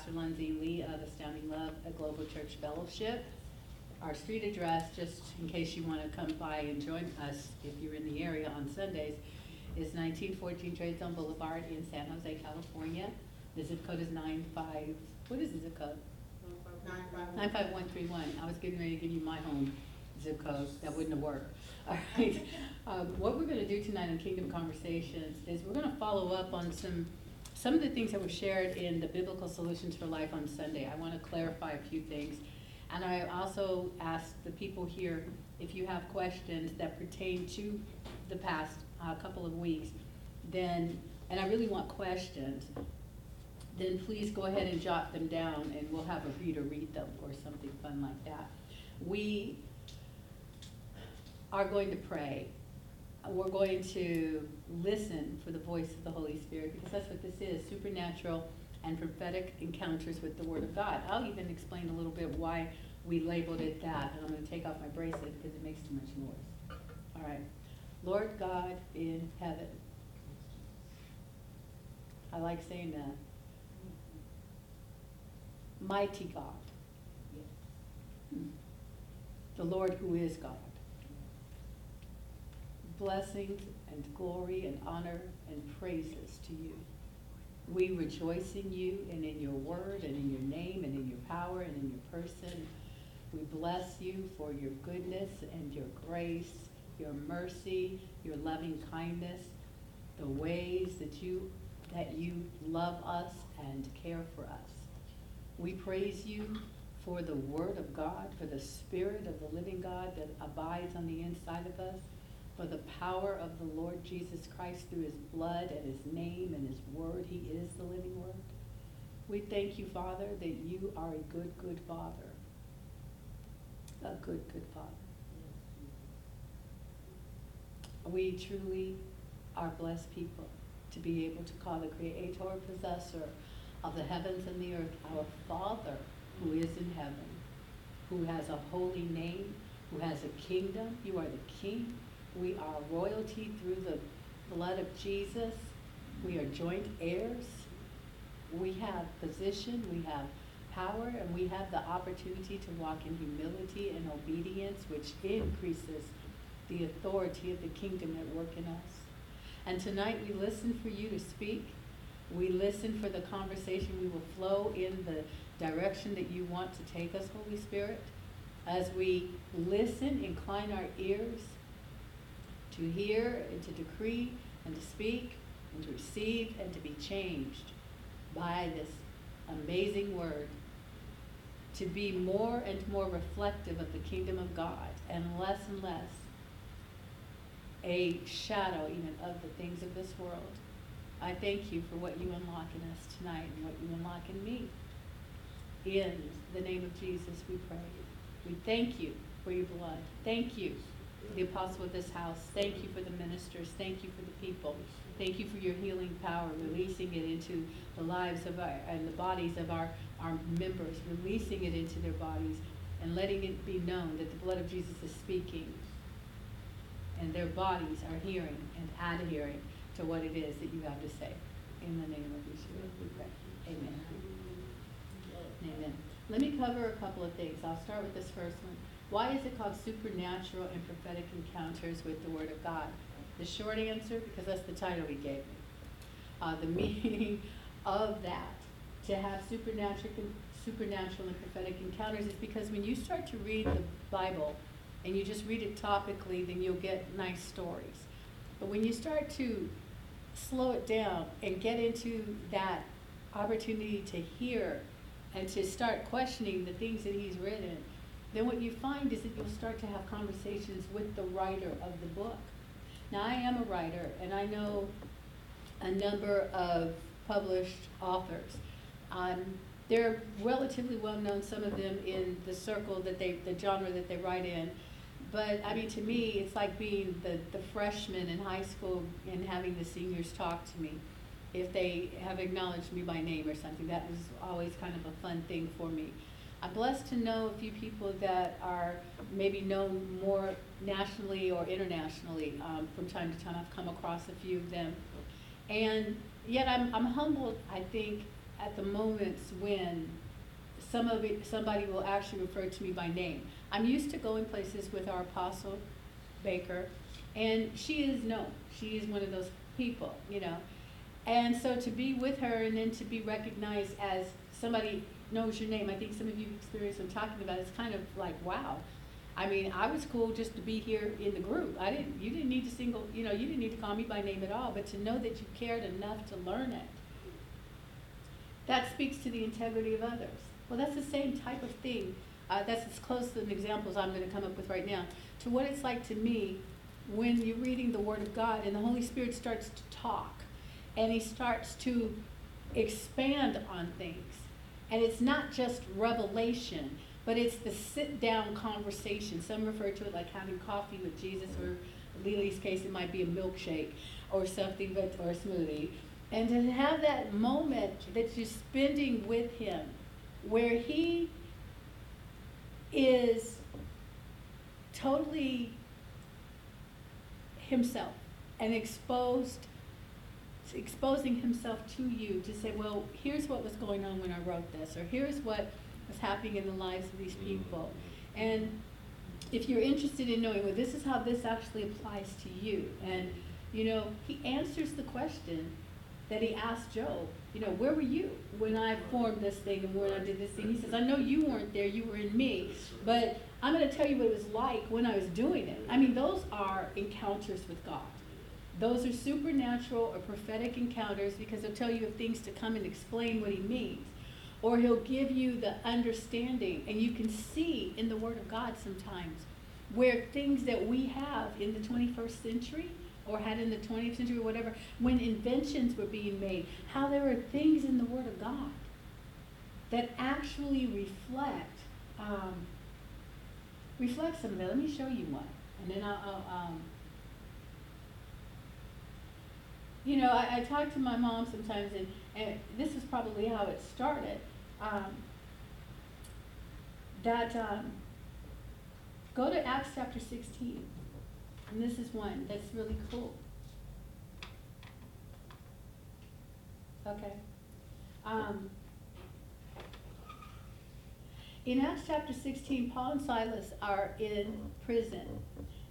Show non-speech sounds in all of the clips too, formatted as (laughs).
Pastor Lindsay Lee of Astounding Love, a Global Church Fellowship. Our street address, just in case you want to come by and join us if you're in the area on Sundays, is 1914 Trade Zone Boulevard in San Jose, California. The zip code is 95, what is the zip code? 95131. I was getting ready to give you my home zip code. That wouldn't have worked. (laughs) All right. Um, What we're going to do tonight in Kingdom Conversations is we're going to follow up on some, some of the things that were shared in the Biblical Solutions for Life on Sunday. I want to clarify a few things. And I also asked the people here if you have questions that pertain to the past uh, couple of weeks, then, and I really want questions, then please go ahead and jot them down and we'll have a reader read them or something fun like that. We are going to pray. We're going to listen for the voice of the Holy Spirit because that's what this is, supernatural and prophetic encounters with the Word of God. I'll even explain a little bit why we labeled it that, and I'm gonna take off my bracelet because it makes too much noise. All right. Lord God in heaven. I like saying that. Mighty God. Hmm. The Lord who is God. Blessings and glory and honor and praises to you. We rejoice in you and in your word and in your name and in your power and in your person. We bless you for your goodness and your grace, your mercy, your loving kindness, the ways that you that you love us and care for us. We praise you for the Word of God, for the Spirit of the living God that abides on the inside of us, for the power of the Lord Jesus Christ through his blood and his name and his Word. He is the living Word. We thank you, Father, that you are a good, good Father. A good, good Father. We truly are blessed people to be able to call the Creator, Possessor of the heavens and the earth, our Father who is in heaven, who has a holy name, who has a kingdom. You are the King. We are royalty through the blood of Jesus. We are joint heirs. We have position, we have power, and we have the opportunity to walk in humility and obedience, which increases the authority of the kingdom at work in us. And tonight we listen for you to speak. We listen for the conversation. We will flow in the direction that you want to take us, Holy Spirit. As we listen, incline our ears to hear and to decree and to speak and to receive and to be changed by this amazing word. To be more and more reflective of the kingdom of God and less and less a shadow even of the things of this world. I thank you for what you unlock in us tonight and what you unlock in me. In the name of Jesus, we pray. We thank you for your blood. Thank you the apostle of this house. Thank you for the ministers. Thank you for the people. Thank you for your healing power, releasing it into the lives of our, and the bodies of our, our members, releasing it into their bodies, and letting it be known that the blood of Jesus is speaking and their bodies are hearing and adhering to what it is that you have to say. In the name of Yeshua, we pray. Amen. Amen. Let me cover a couple of things. I'll start with this first one. Why is it called supernatural and prophetic encounters with the Word of God? The short answer, because that's the title he gave me. Uh, the (laughs) meaning of that, to have supernatural, supernatural and prophetic encounters, is because when you start to read the Bible, and you just read it topically, then you'll get nice stories. But when you start to slow it down and get into that opportunity to hear and to start questioning the things that he's written, then what you find is that you'll start to have conversations with the writer of the book. Now, I am a writer, and I know a number of published authors. Um, they're relatively well known, some of them in the circle that they, the genre that they write in. But I mean, to me, it's like being the, the freshman in high school and having the seniors talk to me. If they have acknowledged me by name or something, that was always kind of a fun thing for me. I'm blessed to know a few people that are maybe known more nationally or internationally. Um, from time to time, I've come across a few of them. And yet, I'm, I'm humbled, I think, at the moments when some of it, somebody will actually refer to me by name. I'm used to going places with our apostle Baker, and she is known. She is one of those people, you know. And so to be with her and then to be recognized as somebody knows your name, I think some of you experienced I'm talking about. It's kind of like, wow. I mean, I was cool just to be here in the group. I didn't, you didn't need to single, you know, you didn't need to call me by name at all, but to know that you cared enough to learn it, that speaks to the integrity of others. Well, that's the same type of thing. Uh, that's as close to an example as I'm going to come up with right now to what it's like to me when you're reading the Word of God and the Holy Spirit starts to talk and He starts to expand on things. And it's not just revelation, but it's the sit down conversation. Some refer to it like having coffee with Jesus, or Lily's case, it might be a milkshake or something, but, or a smoothie. And to have that moment that you're spending with Him where He is totally himself and exposed exposing himself to you to say well here's what was going on when i wrote this or here's what was happening in the lives of these mm-hmm. people and if you're interested in knowing well this is how this actually applies to you and you know he answers the question that he asked job you know where were you when i formed this thing and when i did this thing he says i know you weren't there you were in me but I'm going to tell you what it was like when I was doing it. I mean, those are encounters with God. Those are supernatural or prophetic encounters because he'll tell you of things to come and explain what he means. Or he'll give you the understanding, and you can see in the Word of God sometimes where things that we have in the 21st century or had in the 20th century or whatever, when inventions were being made, how there are things in the Word of God that actually reflect um, reflect some of it. Let me show you one, and then I'll, I'll um, you know, I, I talk to my mom sometimes, and, and this is probably how it started. Um, that um, go to Acts chapter 16, and this is one that's really cool. Okay. Um, in Acts chapter 16, Paul and Silas are in prison.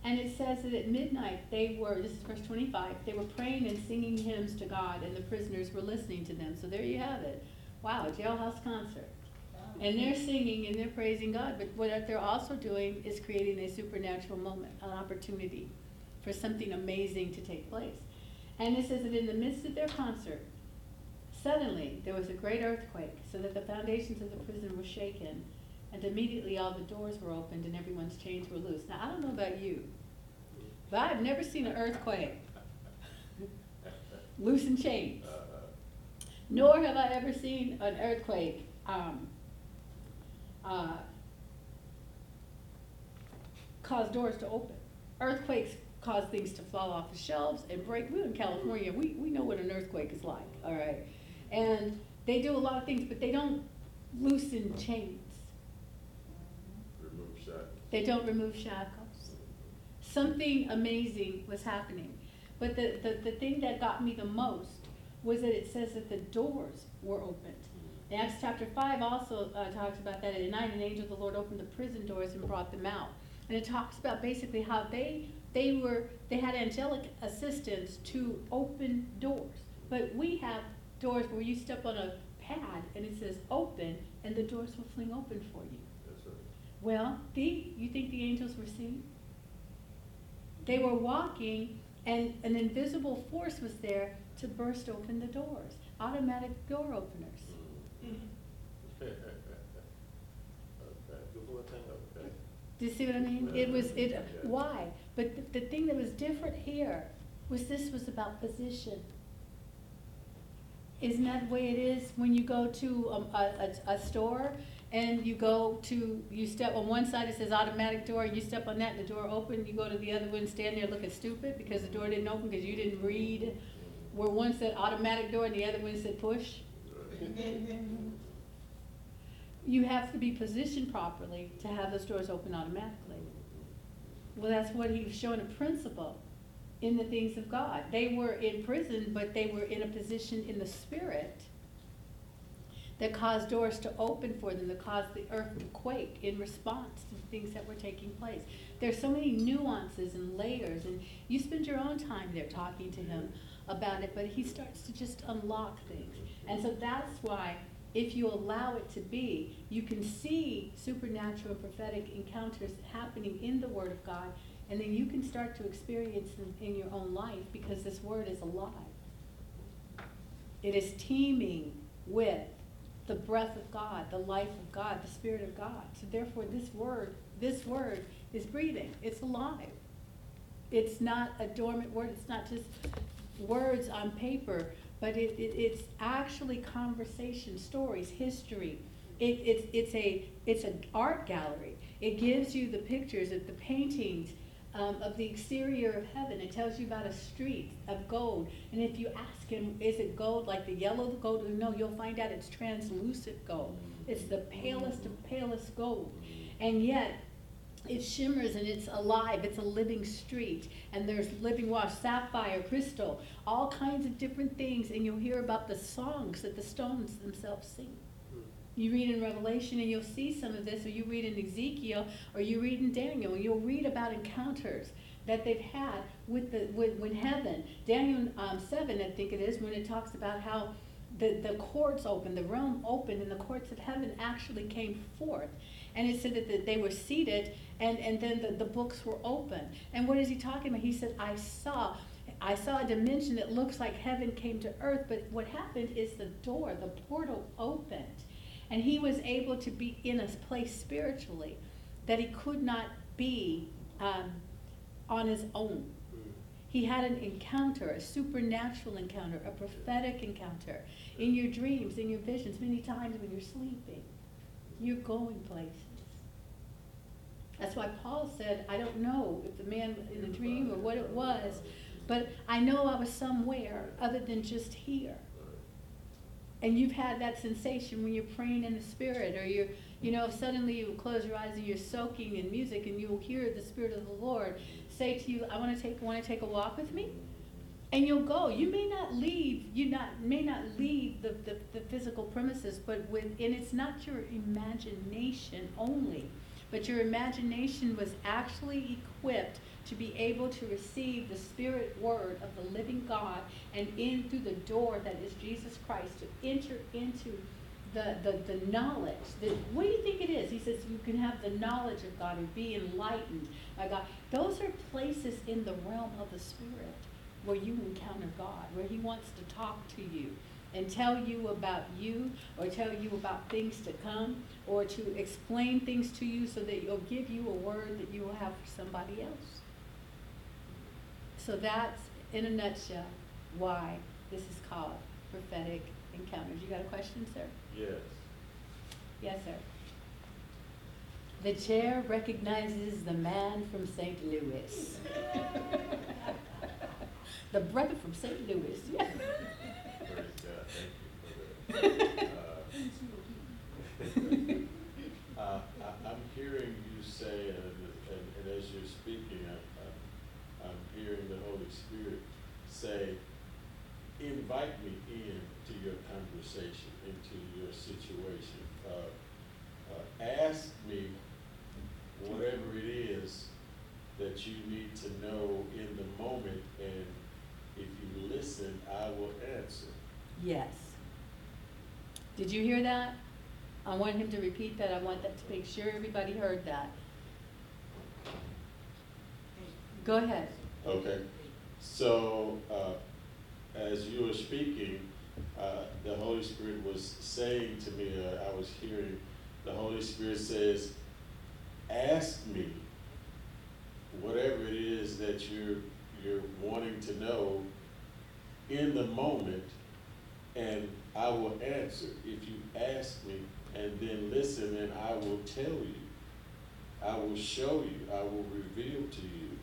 And it says that at midnight they were, this is verse 25, they were praying and singing hymns to God, and the prisoners were listening to them. So there you have it. Wow, a jailhouse concert. And they're singing and they're praising God, but what they're also doing is creating a supernatural moment, an opportunity for something amazing to take place. And it says that in the midst of their concert, suddenly there was a great earthquake, so that the foundations of the prison were shaken and immediately all the doors were opened and everyone's chains were loose. Now, I don't know about you, but I've never seen an earthquake (laughs) loosen chains. Nor have I ever seen an earthquake um, uh, cause doors to open. Earthquakes cause things to fall off the shelves and break. We're in California. We, we know what an earthquake is like, all right? And they do a lot of things, but they don't loosen chains. They don't remove shackles. Something amazing was happening. But the, the, the thing that got me the most was that it says that the doors were opened. Acts chapter 5 also uh, talks about that. At night, an angel of the Lord opened the prison doors and brought them out. And it talks about basically how they they were they had angelic assistance to open doors. But we have doors where you step on a pad and it says open and the doors will fling open for you. Well, the, you think the angels were seen? They were walking, and an invisible force was there to burst open the doors, automatic door openers. Do you see what I mean? It was, it, why? But the, the thing that was different here was this was about position. Isn't that the way it is when you go to um, a, a, a store and you go to, you step on one side, it says automatic door, you step on that, and the door open, you go to the other one, stand there looking stupid because the door didn't open because you didn't read where one said automatic door and the other one said push. (laughs) you have to be positioned properly to have those doors open automatically. Well, that's what he was showing a principle in the things of God. They were in prison, but they were in a position in the spirit that caused doors to open for them, that caused the earth to quake in response to things that were taking place. There's so many nuances and layers, and you spend your own time there talking to him about it, but he starts to just unlock things. And so that's why, if you allow it to be, you can see supernatural and prophetic encounters happening in the Word of God, and then you can start to experience them in your own life because this Word is alive. It is teeming with the breath of God, the life of God, the Spirit of God. So therefore, this Word, this Word is breathing. It's alive. It's not a dormant word. It's not just words on paper, but it, it, it's actually conversation, stories, history. It, it's, it's a it's an art gallery. It gives you the pictures of the paintings um, of the exterior of heaven. It tells you about a street of gold. And if you ask him, is it gold like the yellow gold? No, you'll find out it's translucent gold. It's the palest of palest gold. And yet, it shimmers and it's alive. It's a living street. And there's living wash, sapphire, crystal, all kinds of different things. And you'll hear about the songs that the stones themselves sing. You read in Revelation and you'll see some of this, or you read in Ezekiel, or you read in Daniel, and you'll read about encounters that they've had with the with, with heaven. Daniel um, seven, I think it is, when it talks about how the, the courts opened, the realm opened, and the courts of heaven actually came forth. And it said that the, they were seated, and, and then the, the books were open. And what is he talking about? He said, I saw. I saw a dimension that looks like heaven came to earth, but what happened is the door, the portal opened. And he was able to be in a place spiritually that he could not be um, on his own. He had an encounter, a supernatural encounter, a prophetic encounter in your dreams, in your visions, many times when you're sleeping. You're going places. That's why Paul said, I don't know if the man in the dream or what it was, but I know I was somewhere other than just here. And you've had that sensation when you're praying in the spirit, or you're, you know, suddenly you close your eyes and you're soaking in music, and you'll hear the spirit of the Lord say to you, "I want to take, want to take a walk with me," and you'll go. You may not leave, you not may not leave the, the, the physical premises, but with, and it's not your imagination only, but your imagination was actually equipped to be able to receive the spirit word of the living God and in through the door that is Jesus Christ to enter into the, the, the knowledge. The, what do you think it is? He says you can have the knowledge of God and be enlightened by God. Those are places in the realm of the spirit where you encounter God, where he wants to talk to you and tell you about you or tell you about things to come or to explain things to you so that he'll give you a word that you will have for somebody else. So that's, in a nutshell, why this is called prophetic encounters. You got a question, sir? Yes. Yes, sir. The chair recognizes the man from St. Louis. (laughs) the brother from St. Louis, yeah. Praise God, thank you for that. Uh, uh, (laughs) I, I'm hearing you say, and, and, and as you're speaking, I, I, I'm hearing the Holy Spirit say, invite me in to your conversation, into your situation. Uh, uh, ask me whatever it is that you need to know in the moment, and if you listen, I will answer. Yes. Did you hear that? I want him to repeat that. I want that to make sure everybody heard that. Go ahead. Okay, so, uh, as you were speaking, uh, the Holy Spirit was saying to me, uh, I was hearing, the Holy Spirit says, ask me whatever it is that you're, you're wanting to know in the moment, and I will answer. If you ask me and then listen, and I will tell you. I will show you, I will reveal to you,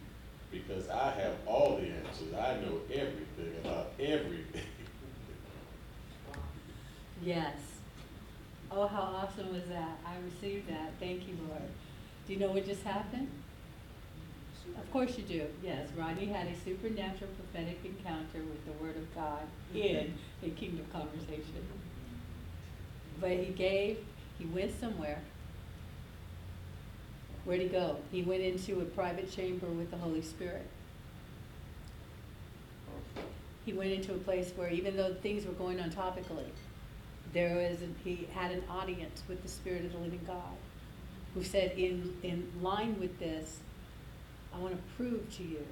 because I have all the answers. I know everything about everything. (laughs) Yes. Oh, how awesome was that? I received that. Thank you, Lord. Do you know what just happened? Of course you do. Yes, Rodney had a supernatural prophetic encounter with the Word of God in a kingdom conversation. but he gave, he went somewhere. Where'd he go? He went into a private chamber with the Holy Spirit. He went into a place where even though things were going on topically, there was, he had an audience with the Spirit of the living God, who said, in, in line with this, I want to prove to you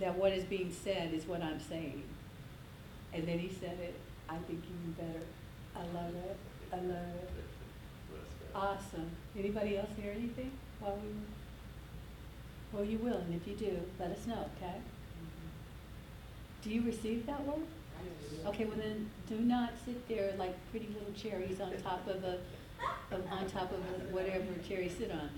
that what is being said is what I'm saying. And then he said it, I think even better. I love it, I love it. Awesome. Anybody else hear anything while we, well, you will, and if you do, let us know, okay? Mm-hmm. Do you receive that word? Okay, well then, do not sit there like pretty little cherries on top of a, of- on top of a- whatever cherries sit on,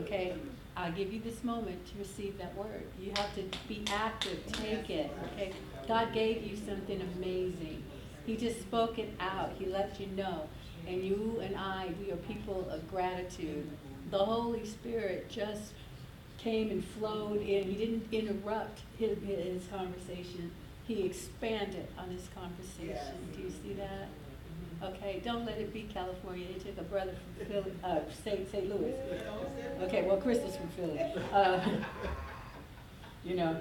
okay? I'll give you this moment to receive that word. You have to be active, take it, okay? God gave you something amazing. He just spoke it out, He let you know. And you and I, we are people of gratitude. The Holy Spirit just came and flowed in. He didn't interrupt his, his conversation. He expanded on his conversation. Do you see that? Okay, don't let it be California. They took a brother from Philly, uh, St. St. Louis. Okay, well, Chris is from Philly. Uh, (laughs) you know,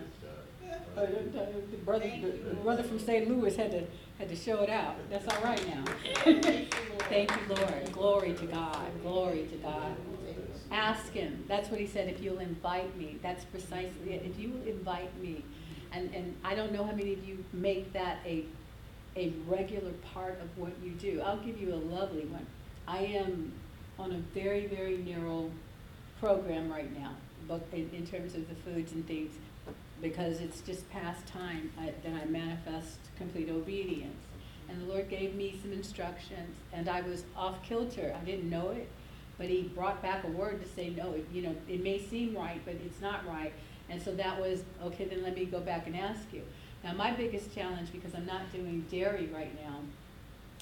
uh, the the brother, the brother from St. Louis had to, had to show it out. That's all right now. (laughs) Thank you, Lord. Glory to God. Glory to God. Ask him. That's what he said, if you'll invite me. That's precisely it. If you will invite me. And, and I don't know how many of you make that a, a regular part of what you do. I'll give you a lovely one. I am on a very, very narrow program right now, but in, in terms of the foods and things, because it's just past time I- that I manifest complete obedience. And the Lord gave me some instructions, and I was off kilter. I didn't know it, but He brought back a word to say, no, it, you know, it may seem right, but it's not right. And so that was, okay, then let me go back and ask you. Now, my biggest challenge, because I'm not doing dairy right now,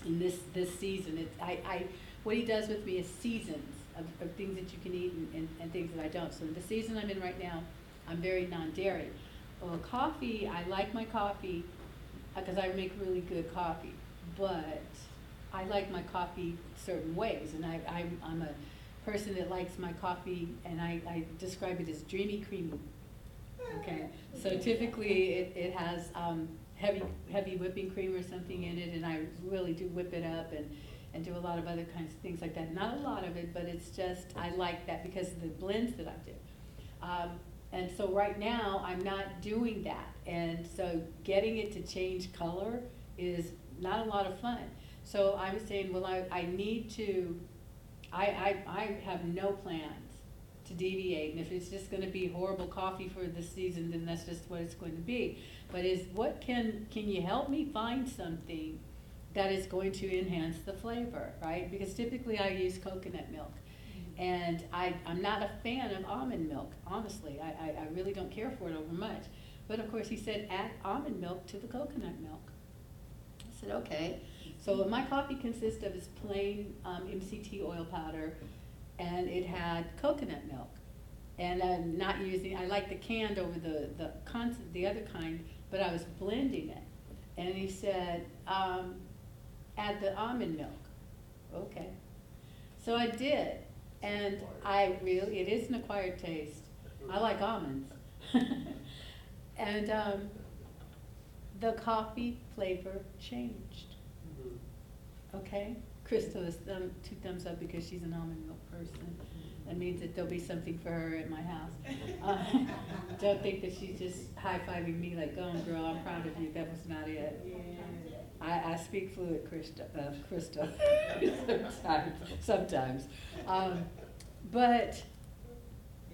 in this, this season, it, I, I, what he does with me is seasons of, of things that you can eat and, and, and things that I don't. So the season I'm in right now, I'm very non-dairy. Well, coffee, I like my coffee, uh, because I make really good coffee, but I like my coffee certain ways, and I, I'm, I'm a person that likes my coffee, and I, I describe it as dreamy creamy. Okay, so typically it, it has, um, heavy, heavy whipping cream or something in it, and I really do whip it up and, and do a lot of other kinds of things like that. Not a lot of it, but it's just, I like that because of the blends that I do. Um, and so right now, I'm not doing that, and so getting it to change color is not a lot of fun. So I'm saying, well, I, I need to, I, I, I have no plans to deviate, and if it's just gonna be horrible coffee for this season, then that's just what it's going to be. But is, what can, can you help me find something that is going to enhance the flavor, right? Because typically I use coconut milk. And I, I'm not a fan of almond milk, honestly. I, I, I really don't care for it over much. But of course, he said, add almond milk to the coconut milk. I said, okay. So what my coffee consists of is plain um, MCT oil powder, and it had coconut milk. And I'm not using, I like the canned over the, the con, the other kind, but I was blending it. And he said, um, add the almond milk. Okay. So I did, and I really, it is an acquired taste. I like almonds. (laughs) and um, the coffee flavor changed. Okay? Crystal is thumb, two thumbs up because she's an almond milk person. That means that there'll be something for her at my house. Uh, (laughs) don't think that she's just high fiving me like, go on, girl, I'm proud of you. That was not it. I, I speak fluent Krista, uh, (laughs) sometimes, sometimes. Um, but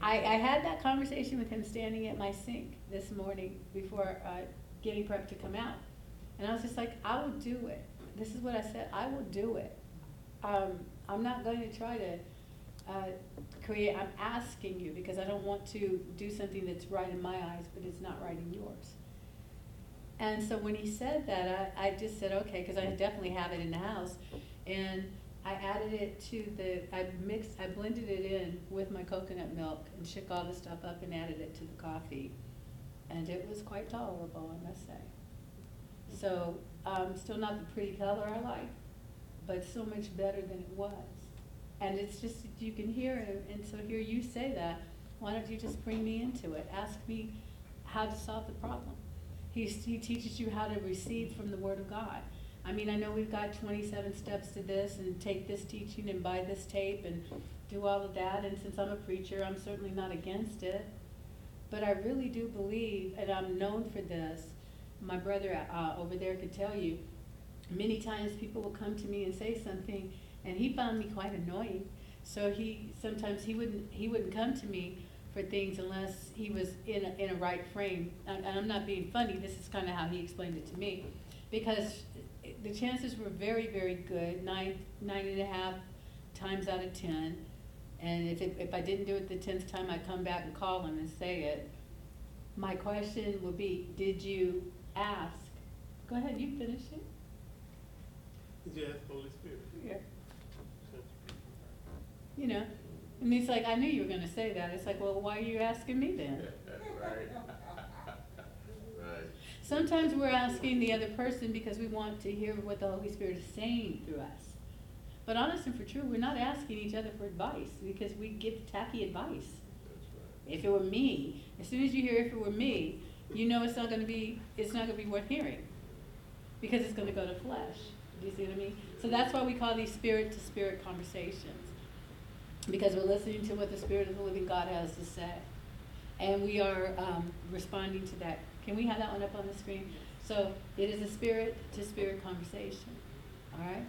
I, I had that conversation with him standing at my sink this morning before, uh, getting prepped to come out. And I was just like, I will do it. This is what I said, I will do it. Um, I'm not going to try to, uh, create, I'm asking you because I don't want to do something that's right in my eyes, but it's not right in yours. And so when he said that, I, I just said, okay, because I definitely have it in the house. And I added it to the, I mixed, I blended it in with my coconut milk and shook all the stuff up and added it to the coffee. And it was quite tolerable, I must say. So, um, still not the pretty color I like, but so much better than it was. And it's just, you can hear it, and so hear you say that, why don't you just bring me into it? Ask me how to solve the problem. He, he teaches you how to receive from the Word of God. I mean, I know we've got twenty-seven steps to this, and take this teaching and buy this tape and do all of that, and since I'm a preacher, I'm certainly not against it. But I really do believe, and I'm known for this, my brother, uh, over there could tell you, many times people will come to me and say something, and he found me quite annoying. So he, sometimes he wouldn't, he wouldn't come to me for things unless he was in a, in a right frame. And, and I'm not being funny, this is kinda how he explained it to me. Because the chances were very, very good, nine, nine and a half times out of ten. And if, it- if I didn't do it the tenth time, I'd come back and call him and say it. My question would be, did you ask? Go ahead, you finish it. Did you ask the Holy Spirit? Yeah. You know, and he's like, I knew you were gonna say that. It's like, well, why are you asking me then? (laughs) Right. Right. (laughs) Sometimes we're asking the other person because we want to hear what the Holy Spirit is saying through us. But honest and for true, we're not asking each other for advice because we give tacky advice. Right. If it were me, as soon as you hear if it were me, you know it's not gonna be, it's not gonna be worth hearing. Because it's gonna go to flesh. Do you see what I mean? So that's why we call these spirit to spirit conversations. Because we're listening to what the Spirit of the living God has to say. And we are um, responding to that. Can we have that one up on the screen? So it is a spirit to spirit conversation. All right?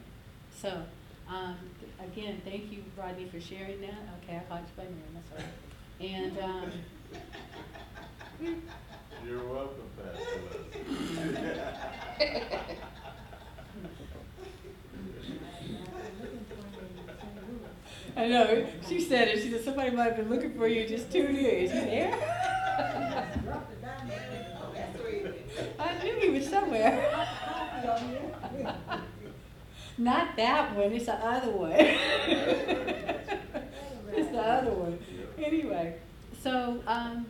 So, um, again, thank you, Rodney, for sharing that. Okay, I called you by name, that's all right. And, um, You're welcome, Pastor (laughs) Leslie. I know, she said it, she said, somebody might have been looking for you just two days. There? I knew he was somewhere. Not that one, it's the other one. (laughs) It's the other one. Anyway, so, um,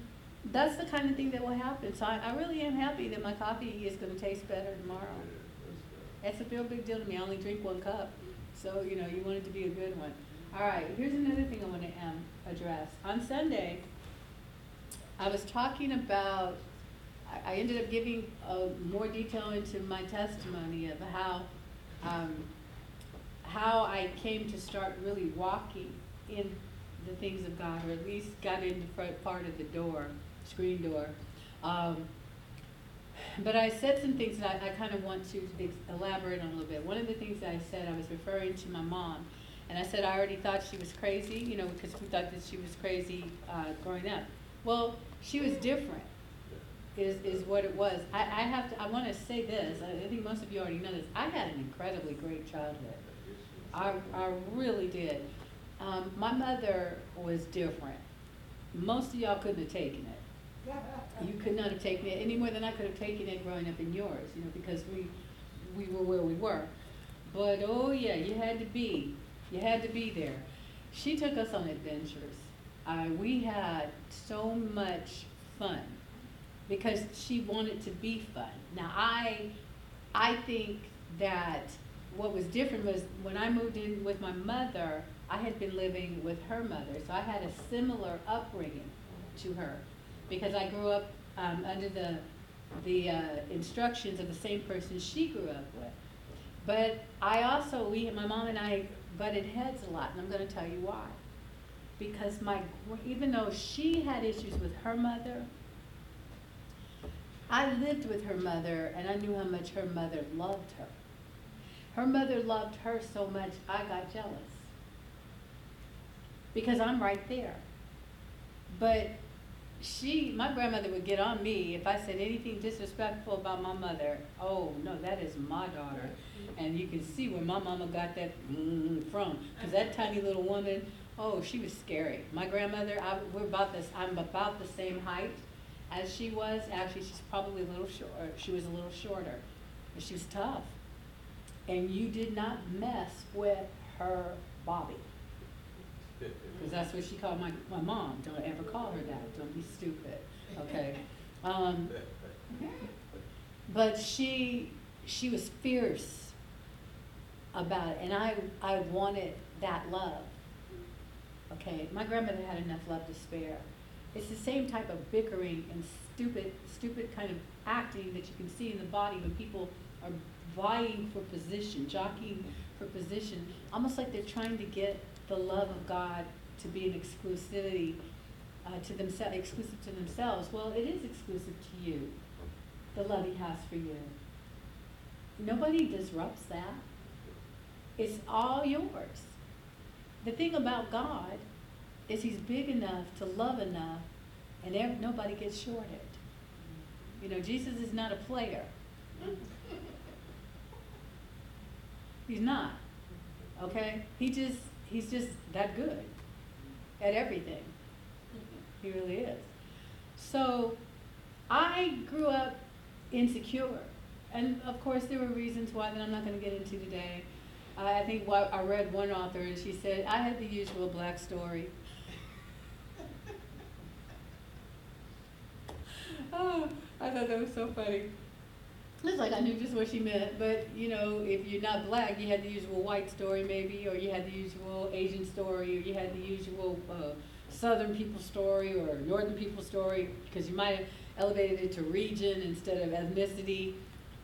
that's the kind of thing that will happen. So I, I really am happy that my coffee is gonna taste better tomorrow. That's a real big deal to me. I only drink one cup, so, you know, you want it to be a good one. All right, here's another thing I want to, um, address. On Sunday, I was talking about, I, ended up giving, uh, more detail into my testimony of how, um, how I came to start really walking in the things of God, or at least got in the front part of the door, screen door. Um, but I said some things that I, I kind of want to elaborate on a little bit. One of the things that I said, I was referring to my mom, and I said I already thought she was crazy, you know, because we thought that she was crazy uh, growing up. Well, she was different, is, is what it was. I, I have to, I want to say this, I think most of you already know this. I had an incredibly great childhood. I, I really did. Um, my mother was different. Most of y'all couldn't have taken it. You could not have taken it any more than I could have taken it growing up in yours, you know, because we, we were where we were. But oh yeah, you had to be, you had to be there. She took us on adventures. Uh, we had so much fun because she wanted to be fun. Now I, I think that what was different was when I moved in with my mother, I had been living with her mother, so I had a similar upbringing to her because I grew up um, under the the uh, instructions of the same person she grew up with. But I also, we, my mom and I butted heads a lot, and I'm going to tell you why. Because my, even though she had issues with her mother, I lived with her mother, and I knew how much her mother loved her. Her mother loved her so much, I got jealous. Because I'm right there. But she, my grandmother would get on me if I said anything disrespectful about my mother. Oh, no, that is my daughter. And you can see where my mama got that mm, from. Because that tiny little woman, oh, she was scary. My grandmother, I, we're about this, I'm about the same height as she was. Actually, she's probably a little short, she was a little shorter. But she was tough. And you did not mess with her Bobby. Because (laughs) that's what she called my, my mom. Don't ever call her that. Don't be stupid. Okay. (laughs) Um, but she she was fierce. About it, and I, I wanted that love. Okay, my grandmother had enough love to spare. It's the same type of bickering and stupid, stupid kind of acting that you can see in the body when people are vying for position, jockeying for position, almost like they're trying to get the love of God to be an exclusivity uh, to themselves, exclusive to themselves. Well, it is exclusive to you, the love He has for you. Nobody disrupts that. It's all yours. The thing about God is He's big enough to love enough, and nobody gets shorted. You know, Jesus is not a player. He's not. Okay? He just he's just that good at everything. He really is. So I grew up insecure. And of course there were reasons why that I'm not going to get into today. I think what I read one author and she said I had the usual black story. oh, (laughs) I thought that was so funny. It's like I knew just what she meant, but you know, if you're not black, you had the usual white story maybe, or you had the usual Asian story, or you had the usual uh, Southern people story or Northern people story, because you might have elevated it to region instead of ethnicity.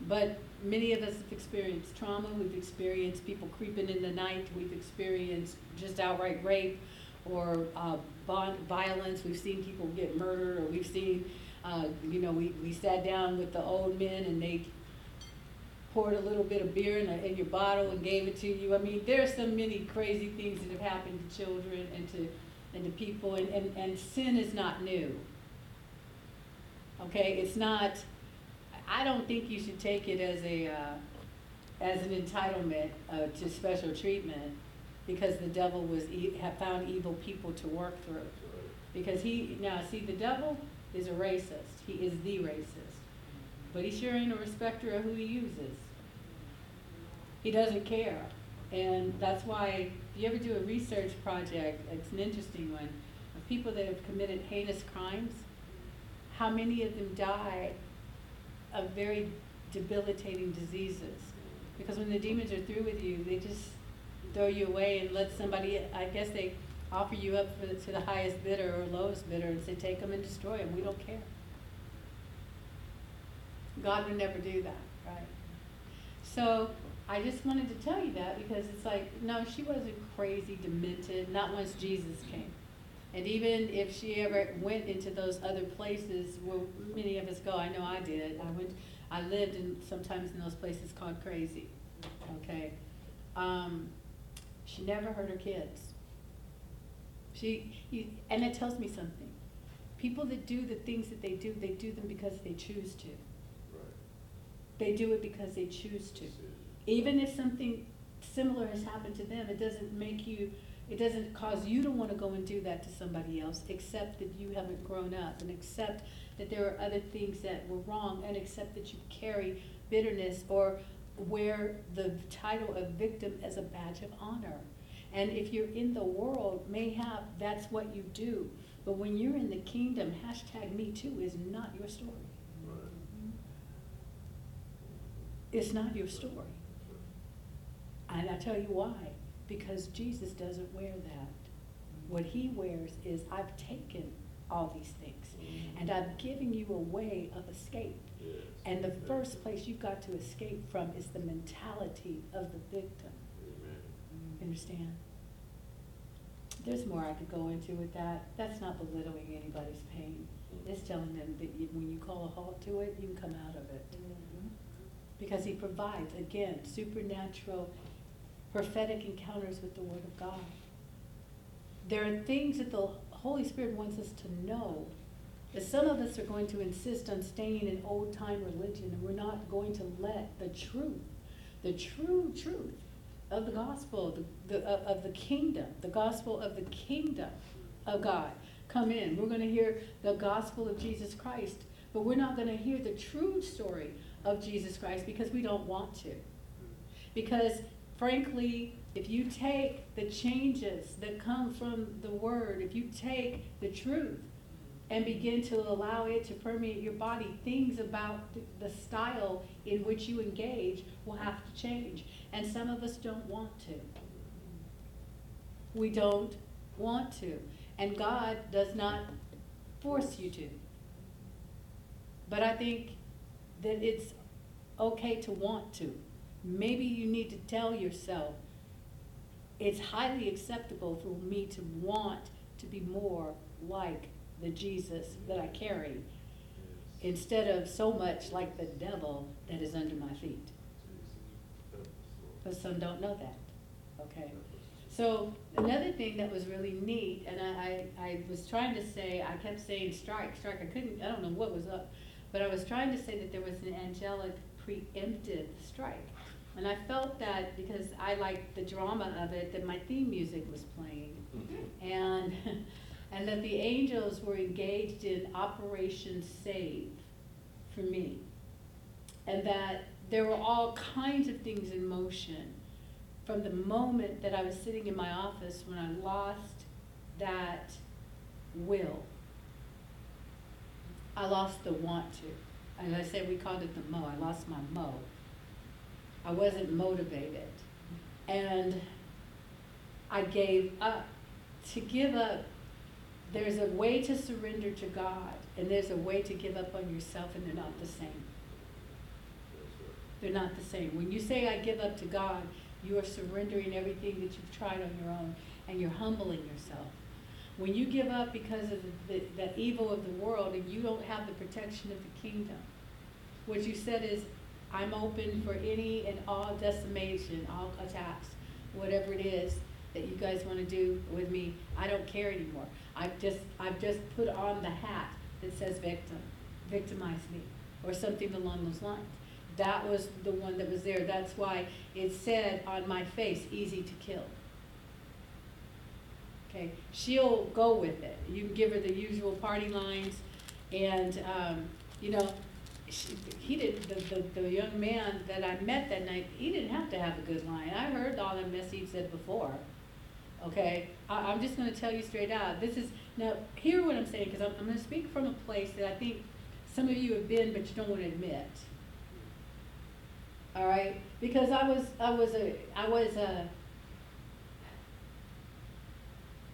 But many of us have experienced trauma. We've experienced people creeping in the night. We've experienced just outright rape or uh, bond violence. We've seen people get murdered, or we've seen uh, you know, we, we sat down with the old men and they poured a little bit of beer in, a, in your bottle and gave it to you. I mean, there are so many crazy things that have happened to children and to, and to people, and, and, and sin is not new. Okay, it's not, I don't think you should take it as a, uh, as an entitlement uh, to special treatment because the devil was, e- found evil people to work through. Because he, now, see, the devil is a racist. He is the racist. But he sure ain't a respecter of who he uses. He doesn't care. And that's why, if you ever do a research project, it's an interesting one, of people that have committed heinous crimes, how many of them die of very debilitating diseases? Because when the demons are through with you, they just throw you away and let somebody, I guess they offer you up the, to the highest bidder or lowest bidder and say, take them and destroy them. We don't care. God would never do that, right? So I just wanted to tell you that because it's like, no, she wasn't crazy, demented, not once Jesus came. And even if she ever went into those other places where many of us go, I know I did. I went, I lived in sometimes in those places called crazy. Okay, um, she never hurt her kids. She, you, and it tells me something. People that do the things that they do, they do them because they choose to. They do it because they choose to. Even if something similar has happened to them, it doesn't make you, it doesn't cause you to want to go and do that to somebody else, except that you haven't grown up and accept that there are other things that were wrong and accept that you carry bitterness or wear the title of victim as a badge of honor. And if you're in the world, mayhap that's what you do. But when you're in the kingdom, hashtag me too is not your story. It's not your story. And I tell you why. Because Jesus doesn't wear that. What he wears is I've taken all these things mm. and I've given you a way of escape. And the first place you've got to escape from is the mentality of the victim. You mm. understand? There's more I could go into with that. That's not belittling anybody's pain. Mm. It's telling them that you, when you call a halt to it, you can come out of it. Mm-hmm. Because he provides, again, supernatural, prophetic encounters with the Word of God. There are things that the Holy Spirit wants us to know. That some of us are going to insist on staying in old time religion, and we're not going to let the truth, the true truth of the gospel, the, the, of of the kingdom, the gospel of the kingdom of God come in. We're going to hear the gospel of Jesus Christ, but we're not going to hear the true story of Jesus Christ because we don't want to. Because frankly, if you take the changes that come from the word, if you take the truth and begin to allow it to permeate your body, things about the- style in which you engage will have to change. and some of us don't want to. We don't want to, and God does not force you to. But I think that it's okay to want to. Maybe you need to tell yourself, it's highly acceptable for me to want to be more like the Jesus that I carry, instead of so much like the devil that is under my feet. But some don't know that, okay? So another thing that was really neat, and I, I, I was trying to say, I kept saying strike, strike, I couldn't, I don't know what was up, but I was trying to say that there was an angelic preemptive strike. And I felt that because I liked the drama of it, that my theme music was playing. Mm-hmm. And, (laughs) and that the angels were engaged in Operation Save for me. And that there were all kinds of things in motion from the moment that I was sitting in my office when I lost that will. I lost the want to. As I said, we called it the mo. I lost my mo. I wasn't motivated. And I gave up. To give up, there's a way to surrender to God, and there's a way to give up on yourself, and they're not the same. They're not the same. When you say, I give up to God, you are surrendering everything that you've tried on your own, and you're humbling yourself. When you give up because of the, the, evil of the world and you don't have the protection of the kingdom, what you said is, I'm open for any and all decimation, all attacks, whatever it is that you guys want to do with me. I don't care anymore. I've just, I've just put on the hat that says victim, victimize me, or something along those lines. That was the one that was there. That's why it said on my face, easy to kill. Okay, she'll go with it. You can give her the usual party lines, and um, you know, she, he did. The, the the young man that I met that night, he didn't have to have a good line. I heard all the mess he said before. Okay, I, I'm just going to tell you straight out. This is now hear what I'm saying because I'm, I'm going to speak from a place that I think some of you have been, but you don't want to admit. All right, because I was I was a I was a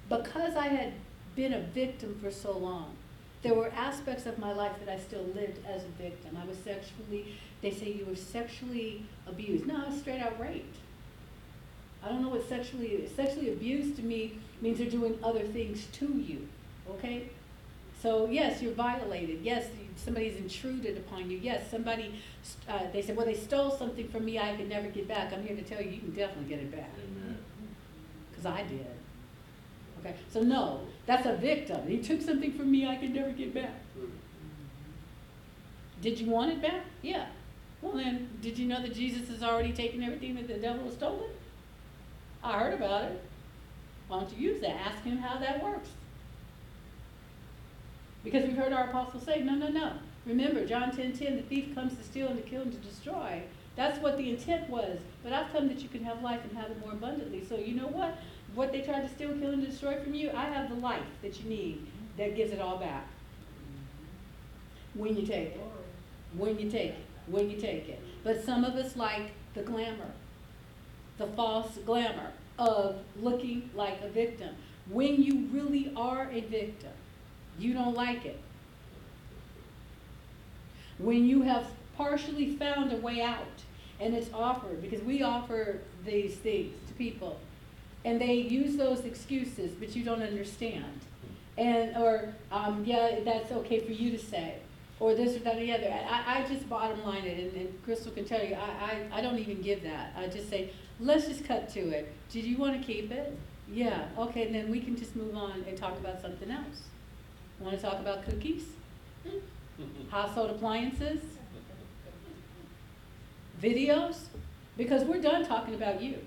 because I had been a victim for so long, there were aspects of my life that I still lived as a victim. I was sexually, they say you were sexually abused. No, I was straight out raped. I don't know what sexually, sexually abused to me means they're doing other things to you, okay? So yes, you're violated. Yes, somebody's intruded upon you. Yes, somebody, uh, they said, well, they stole something from me I could never get back. I'm here to tell you, you can definitely get it back. Because I did. Okay, so no, that's a victim. He took something from me I could never get back. Did you want it back? Yeah. Well then, did you know that Jesus has already taken everything that the devil has stolen? I heard about it. Why don't you use that? Ask him how that works. Because we've heard our apostles say, no, no, no. Remember, John 10, 10, the thief comes to steal and to kill and to destroy. That's what the intent was. But I've come that you can have life and have it more abundantly. So you know what? What they tried to steal, kill, and destroy from you, I have the life that you need that gives it all back. When you take it. When you take it. When you take it. But some of us like the glamour, the false glamour of looking like a victim. When you really are a victim, you don't like it. When you have partially found a way out and it's offered, because we offer these things to people, and they use those excuses, but you don't understand. And, or, um, yeah, that's okay for you to say, or this or that or the other. I, I just bottom line it, and, and Crystal can tell you, I, I, I don't even give that. I just say, let's just cut to it. Did you want to keep it? Yeah, okay, and then we can just move on and talk about something else. Want to talk about cookies? (laughs) Household appliances? Videos? Because we're done talking about you.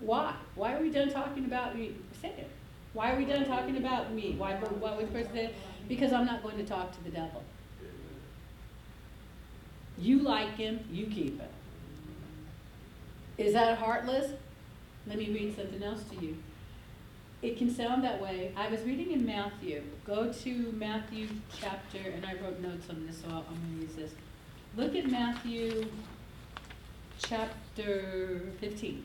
Why? Why are we done talking about me? Say it. Why are we done talking about me? Why, why was person said? Because I'm not going to talk to the devil. You like him, you keep it. Is that heartless? Let me read something else to you. It can sound that way. I was reading in Matthew. Go to Matthew chapter, and I wrote notes on this, so I'm going to use this. Look at Matthew chapter fifteen.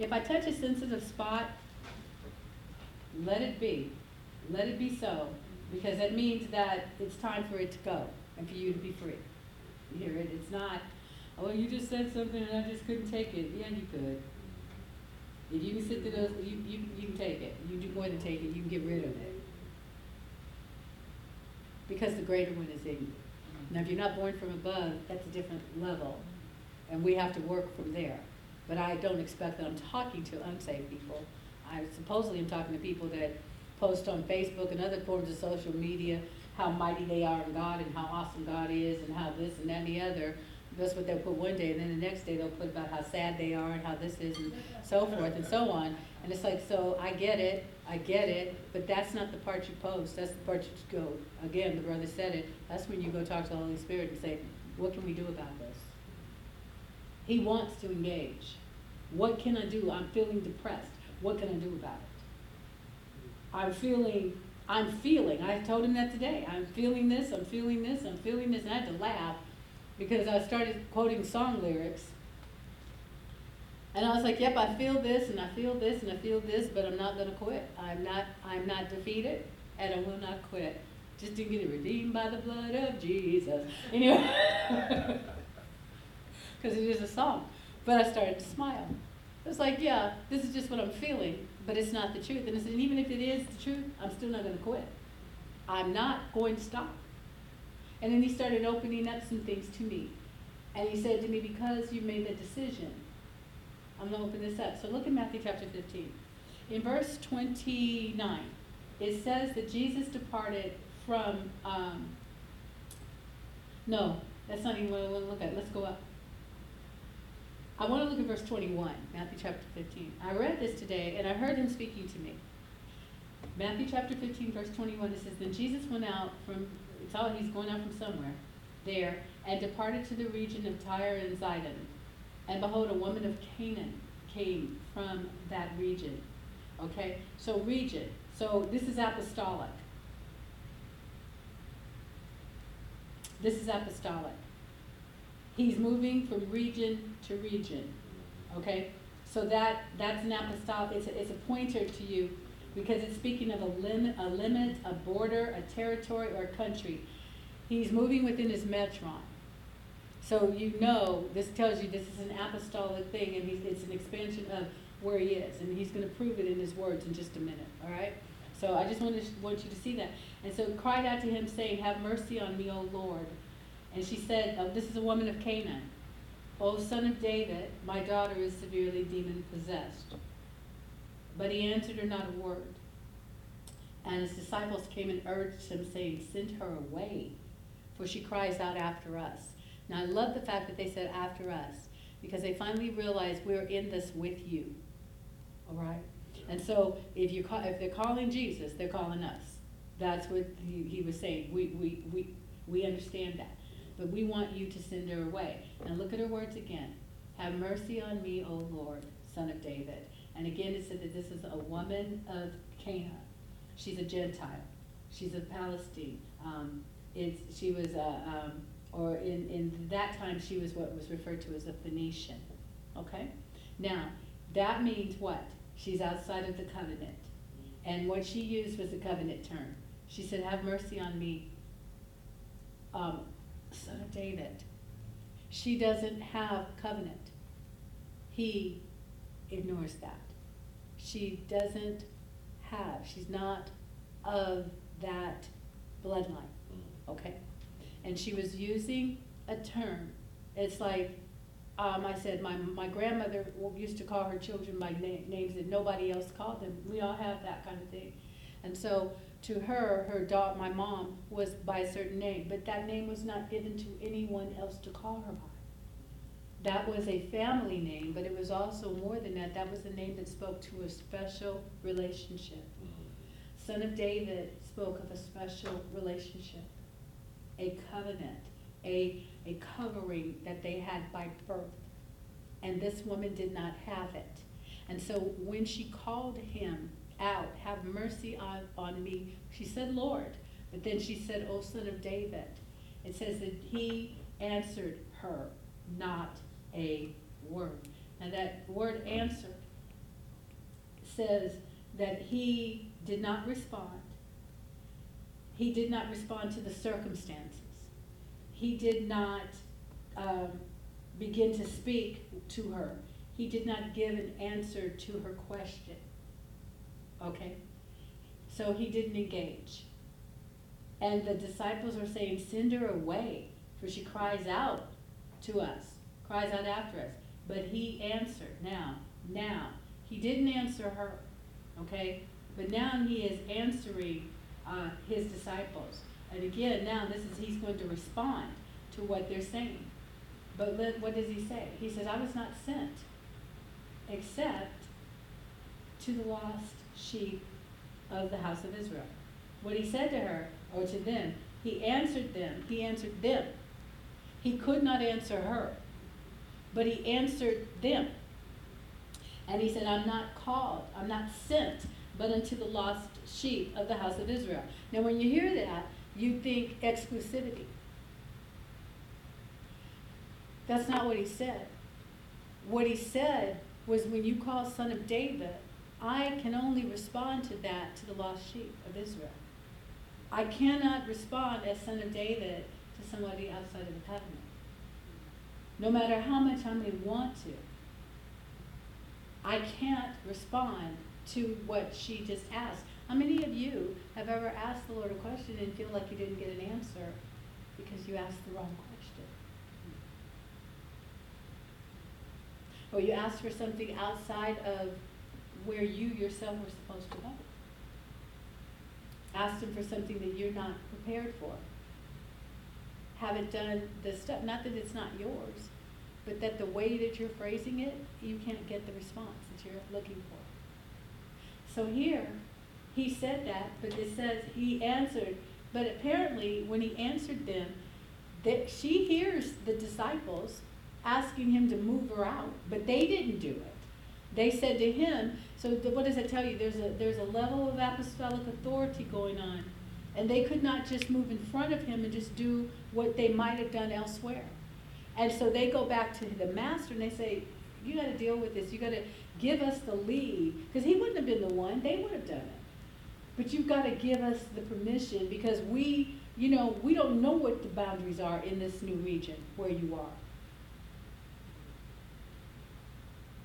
If I touch a sensitive spot, let it be. Let it be so, because that means that it's time for it to go and for you to be free. You hear it? It's not, oh, you just said something and I just couldn't take it. Yeah, you could. If you can sit through those, you, you, you can take it. You do more than take it, you can get rid of it. Because the greater one is in you. Now, if you're not born from above, that's a different level, and we have to work from there. But I don't expect that I'm talking to unsaved people. I supposedly am talking to people that post on Facebook and other forms of social media how mighty they are in God and how awesome God is and how this and that and the other. That's what they'll put one day, and then the next day they'll put about how sad they are and how this is and so forth and so on. And it's like, so I get it, I get it, but that's not the part you post. That's the part you go, again, the brother said it, that's when you go talk to the Holy Spirit and say, what can we do about this? He wants to engage. What can I do? I'm feeling depressed. What can I do about it? I'm feeling, I'm feeling, I told him that today. I'm feeling this, I'm feeling this, I'm feeling this. And I had to laugh because I started quoting song lyrics. And I was like, yep, I feel this and I feel this and I feel this, but I'm not gonna quit. I'm not, I'm not defeated and I will not quit. Just to get it redeemed by the blood of Jesus. (laughs) Anyway. (laughs) Because it is a song. But I started to smile. It was like, yeah, this is just what I'm feeling, but it's not the truth. And I said, even if it is the truth, I'm still not gonna quit. I'm not going to stop. And then he started opening up some things to me. And he said to me, because you made the decision, I'm gonna open this up. So look at Matthew chapter fifteen. In verse twenty-nine, it says that Jesus departed from, um, no, that's not even what I wanna look at. Let's go up. I wanna look at verse twenty-one, Matthew chapter fifteen. I read this today and I heard him speaking to me. Matthew chapter fifteen, verse twenty-one, it says, Then Jesus went out from, it's all, he's going out from somewhere, there, and departed to the region of Tyre and Zidon. And behold, a woman of Canaan came from that region. Okay, so region. So this is apostolic. This is apostolic. He's moving from region to region. Okay, so that that's an apostolic. It's a, it's a pointer to you because it's speaking of a limit, a limit, a border, a territory, or a country. He's moving within his metron. So you know, this tells you this is an apostolic thing, and he's, it's an expansion of where he is, and he's going to prove it in his words in just a minute. All right. So I just want to want you to see that. And so cried out to him, saying, "Have mercy on me, O Lord." And she said, oh, "This is a woman of Canaan. O son of David, my daughter is severely demon possessed." But he answered her not a word. And his disciples came and urged him, saying, "Send her away, for she cries out after us." Now I love the fact that they said after us because they finally realized we're in this with you. All right? And so if you call, if they're calling Jesus, they're calling us. That's what he, he was saying. We, we, we, we understand that. But we want you to send her away. And look at her words again. Have mercy on me, O Lord, son of David. And again it said that this is a woman of Canaan. She's a Gentile. She's of Palestine. Um, it's, she was a, um, or in, in that time, she was what was referred to as a Phoenician. Okay? Now, that means what? She's outside of the covenant. And what she used was a covenant term. She said, Have mercy on me, um, son of David. She doesn't have covenant. He ignores that. She doesn't have, she's not of that bloodline. Okay? and she was using a term. It's like, um, I said, my, my grandmother used to call her children by na- names that nobody else called them. We all have that kind of thing. And so to her, her daughter, my mom, was by a certain name, but that name was not given to anyone else to call her by. That was a family name, but it was also more than that. That was a name that spoke to a special relationship. Mm-hmm. Son of David spoke of a special relationship a covenant, a, a covering that they had by birth. And this woman did not have it. And so when she called him out, have mercy on, on me, she said, Lord. But then she said, O son of David. It says that he answered her, not a word. Now that word answered says that he did not respond. He did not respond to the circumstances. He did not um, begin to speak to her. He did not give an answer to her question. Okay? So he didn't engage. And the disciples are saying, Send her away, for she cries out to us, cries out after us. But he answered, now, now. He didn't answer her, okay? But now he is answering uh, his disciples. And again, now this is, he's going to respond to what they're saying. But let, what does he say? He says, I was not sent except to the lost sheep of the house of Israel. What he said to her, or to them, he answered them. He answered them. He could not answer her, but he answered them. And he said, I'm not called, I'm not sent, but unto the lost sheep of the house of Israel. Now, when you hear that, you think exclusivity. That's not what he said. What he said was, when you call son of David, I can only respond to that to the lost sheep of Israel. I cannot respond as son of David to somebody outside of the covenant. No matter how much I may want to, I can't respond to what she just asked. How many of you have ever asked the Lord a question and feel like you didn't get an answer because you asked the wrong question? Or you asked for something outside of where you yourself were supposed to go? Ask him for something that you're not prepared for. Have it done the stuff, not that it's not yours, but that the way that you're phrasing it, you can't get the response that you're looking for. So here, he said that, but it says he answered. But apparently, when he answered them, that she hears the disciples asking him to move her out, but they didn't do it. They said to him, so the, what does that tell you? There's a, there's a level of apostolic authority going on. And they could not just move in front of him and just do what they might have done elsewhere. And so they go back to the master and they say, You got to deal with this. You got to give us the lead. Because he wouldn't have been the one, they would have done it. But you've got to give us the permission because we, you know, we don't know what the boundaries are in this new region where you are.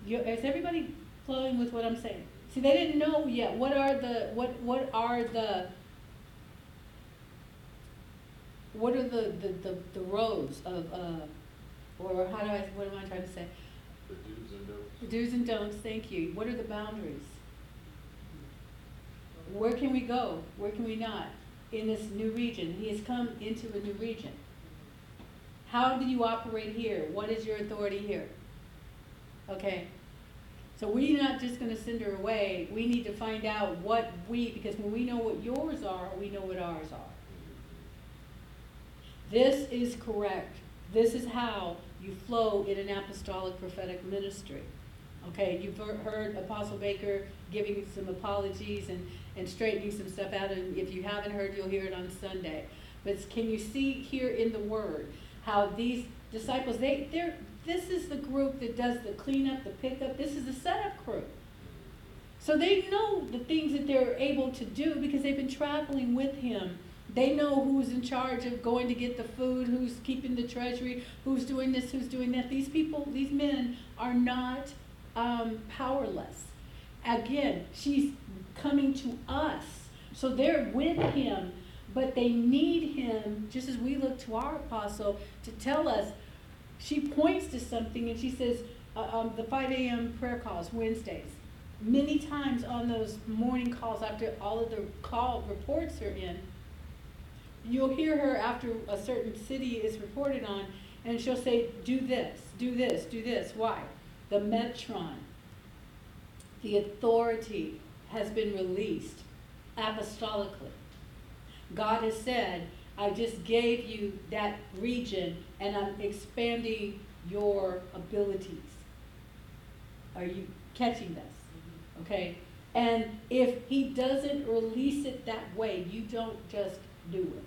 You, is everybody flowing with what I'm saying? See, they didn't know yet. What are the what what are the what are the the, the, the roads of uh, or how do I what am I trying to say? The do's and don'ts. The do's and don'ts. Thank you. What are the boundaries? Where can we go? Where can we not? In this new region, he has come into a new region. How do you operate here? What is your authority here? Okay. So we're not just going to send her away. We need to find out what we, because when we know what yours are, we know what ours are. This is correct. This is how you flow in an apostolic prophetic ministry. Okay, you've heard Apostle Baker giving some apologies and, and straightening some stuff out, and if you haven't heard, you'll hear it on Sunday. But can you see here in the Word how these disciples, they, they're, this is the group that does the cleanup, the pickup. This is the setup crew. So they know the things that they're able to do because they've been traveling with him. They know who's in charge of going to get the food, who's keeping the treasury, who's doing this, who's doing that. These people, these men are not um, powerless. Again, she's coming to us. So they're with him, but they need him, just as we look to our apostle, to tell us she points to something and she says, uh, um, the 5 a.m. prayer calls, Wednesdays. Many times on those morning calls, after all of the call reports are in, you'll hear her after a certain city is reported on, and she'll say, Do this, do this, do this. Why? The Metron, the authority has been released apostolically. God has said, I just gave you that region and I'm expanding your abilities. Are you catching this? Mm-hmm. Okay? And if he doesn't release it that way, you don't just do it.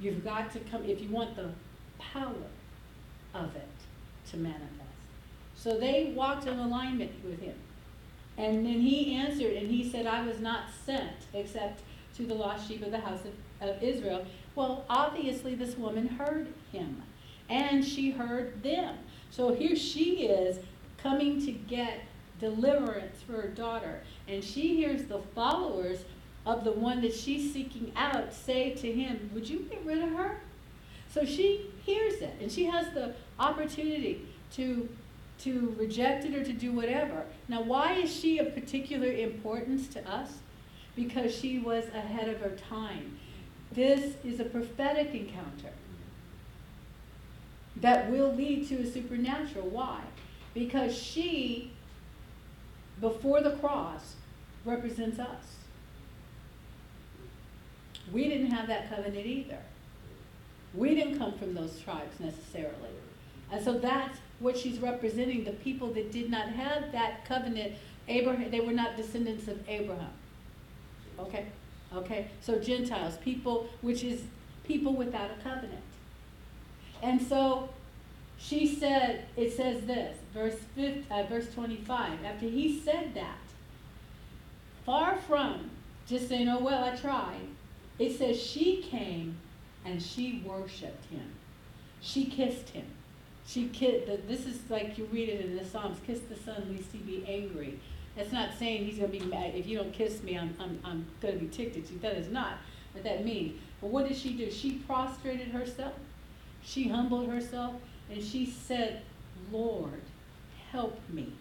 You've got to come, if you want the power of it to manifest. So they walked in alignment with him. And then he answered and he said, I was not sent except to the lost sheep of the house of, of Israel. Well, obviously, this woman heard him and she heard them. So here she is coming to get deliverance for her daughter. And she hears the followers of the one that she's seeking out say to him, Would you get rid of her? So she hears it and she has the opportunity to to reject it or to do whatever. Now, why is she of particular importance to us? Because she was ahead of her time. This is a prophetic encounter that will lead to a supernatural. Why? Because she, before the cross, represents us. We didn't have that covenant either. We didn't come from those tribes necessarily. And so that's what she's representing the people that did not have that covenant. Abraham, they were not descendants of Abraham. Okay? Okay? So Gentiles, people, which is people without a covenant. And so she said, it says this, verse, 5, uh, verse 25. After he said that, far from just saying, oh, well, I tried, it says she came and she worshiped him. She kissed him. She kissed, this is like you read it in the Psalms, kiss the son lest he be angry. That's not saying he's going to be mad. If you don't kiss me, I'm, I'm, I'm going to be ticked at you. That is not what that means. But what did she do? She prostrated herself. She humbled herself and she said, Lord, help me.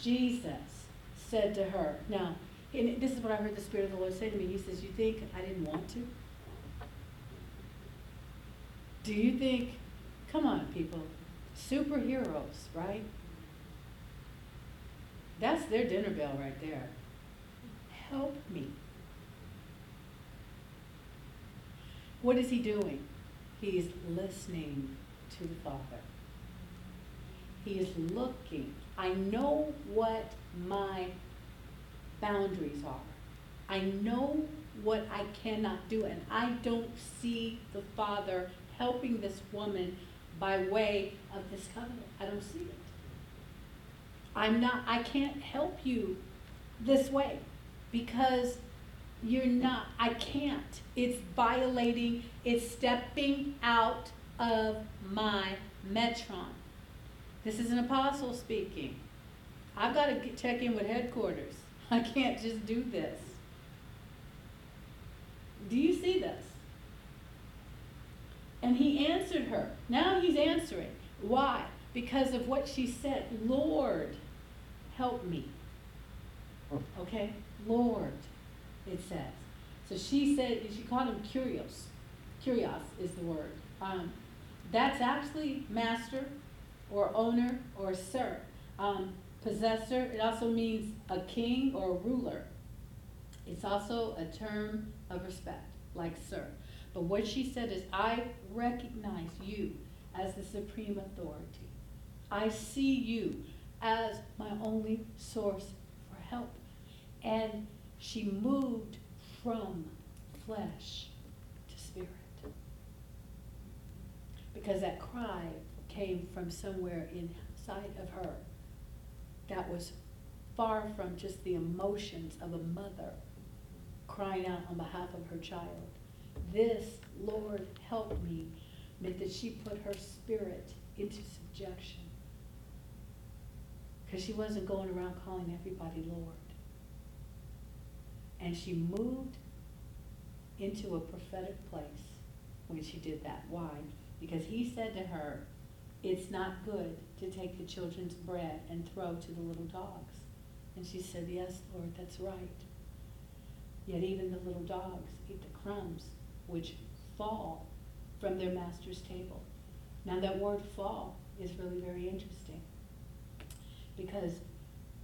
Jesus said to her, now, and this is what I heard the Spirit of the Lord say to me. He says, You think I didn't want to? Do you think, come on, people, superheroes, right? That's their dinner bell right there. Help me. What is he doing? He's listening to the Father. He is looking. I know what my boundaries are. I know what I cannot do, and I don't see the Father helping this woman by way of this covenant. I don't see it. I'm not, I can't help you this way because you're not, I can't. It's violating, it's stepping out of my metron. This is an apostle speaking. I've got to check in with headquarters. (laughs) I can't just do this. Do you see this? And he answered her. Now he's answering. Why? Because of what she said. Lord, help me. Okay? Lord, it says. So she said, she called him kurios. Kurios is the word. Um, that's actually master or owner or sir. Um, possessor, it also means a king or a ruler. It's also a term of respect, like sir. But what she said is, I recognize you as the supreme authority. I see you as my only source for help. And she moved from flesh to spirit. Because that cry came from somewhere inside of her that was far from just the emotions of a mother crying out on behalf of her child. This, Lord, help me, meant that she put her spirit into subjection. Because she wasn't going around calling everybody Lord. And she moved into a prophetic place when she did that. Why? Because he said to her, It's not good to take the children's bread and throw to the little dogs. And she said, Yes, Lord, that's right. Yet even the little dogs eat the crumbs which fall from their master's table. Now, that word fall is really very interesting because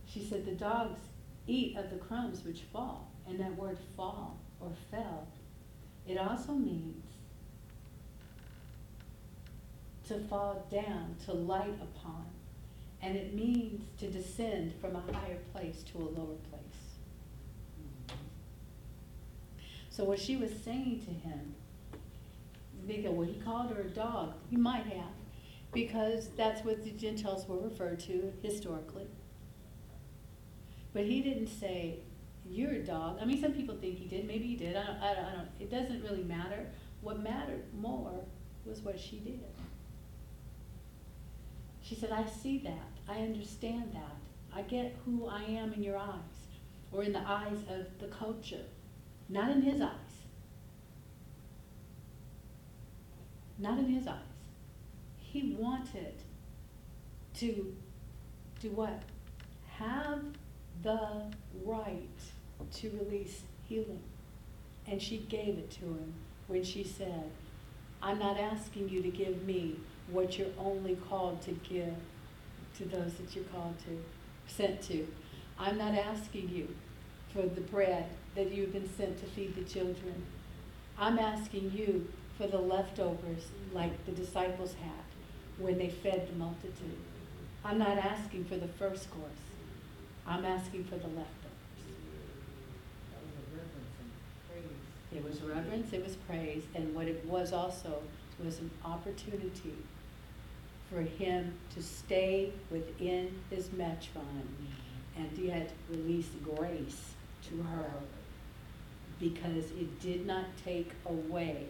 she said the dogs eat of the crumbs which fall. And that word fall or fell, it also means to fall down, to light upon. And it means to descend from a higher place to a lower place. So what she was saying to him, go, well, he called her a dog. He might have, because that's what the Gentiles were referred to historically. But he didn't say, you're a dog. I mean, some people think he did, maybe he did, I don't, I don't, I don't, it doesn't really matter. What mattered more was what she did. She said, I see that, I understand that, I get who I am in your eyes, or in the eyes of the culture, not in his eyes. Not in his eyes. He wanted to do what? Have the right to release healing. And she gave it to him when she said, I'm not asking you to give me what you're only called to give to those that you're called to, sent to. I'm not asking you for the bread that you've been sent to feed the children. I'm asking you for the leftovers like the disciples had when they fed the multitude. I'm not asking for the first course. I'm asking for the leftovers. It was reverence, it was praise, and what it was also was an opportunity for him to stay within his metron and yet release grace to her because it did not take away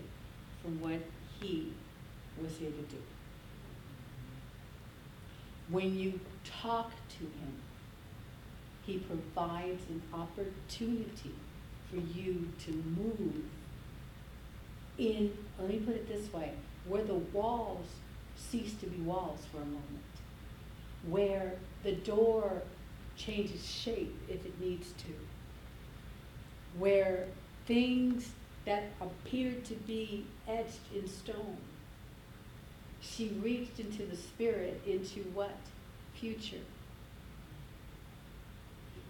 from what he was here to do. When you talk to him, he provides an opportunity for you to move in, let me put it this way, where the walls cease to be walls for a moment, where the door changes shape if it needs to, where things that appeared to be etched in stone, she reached into the spirit into what? Future.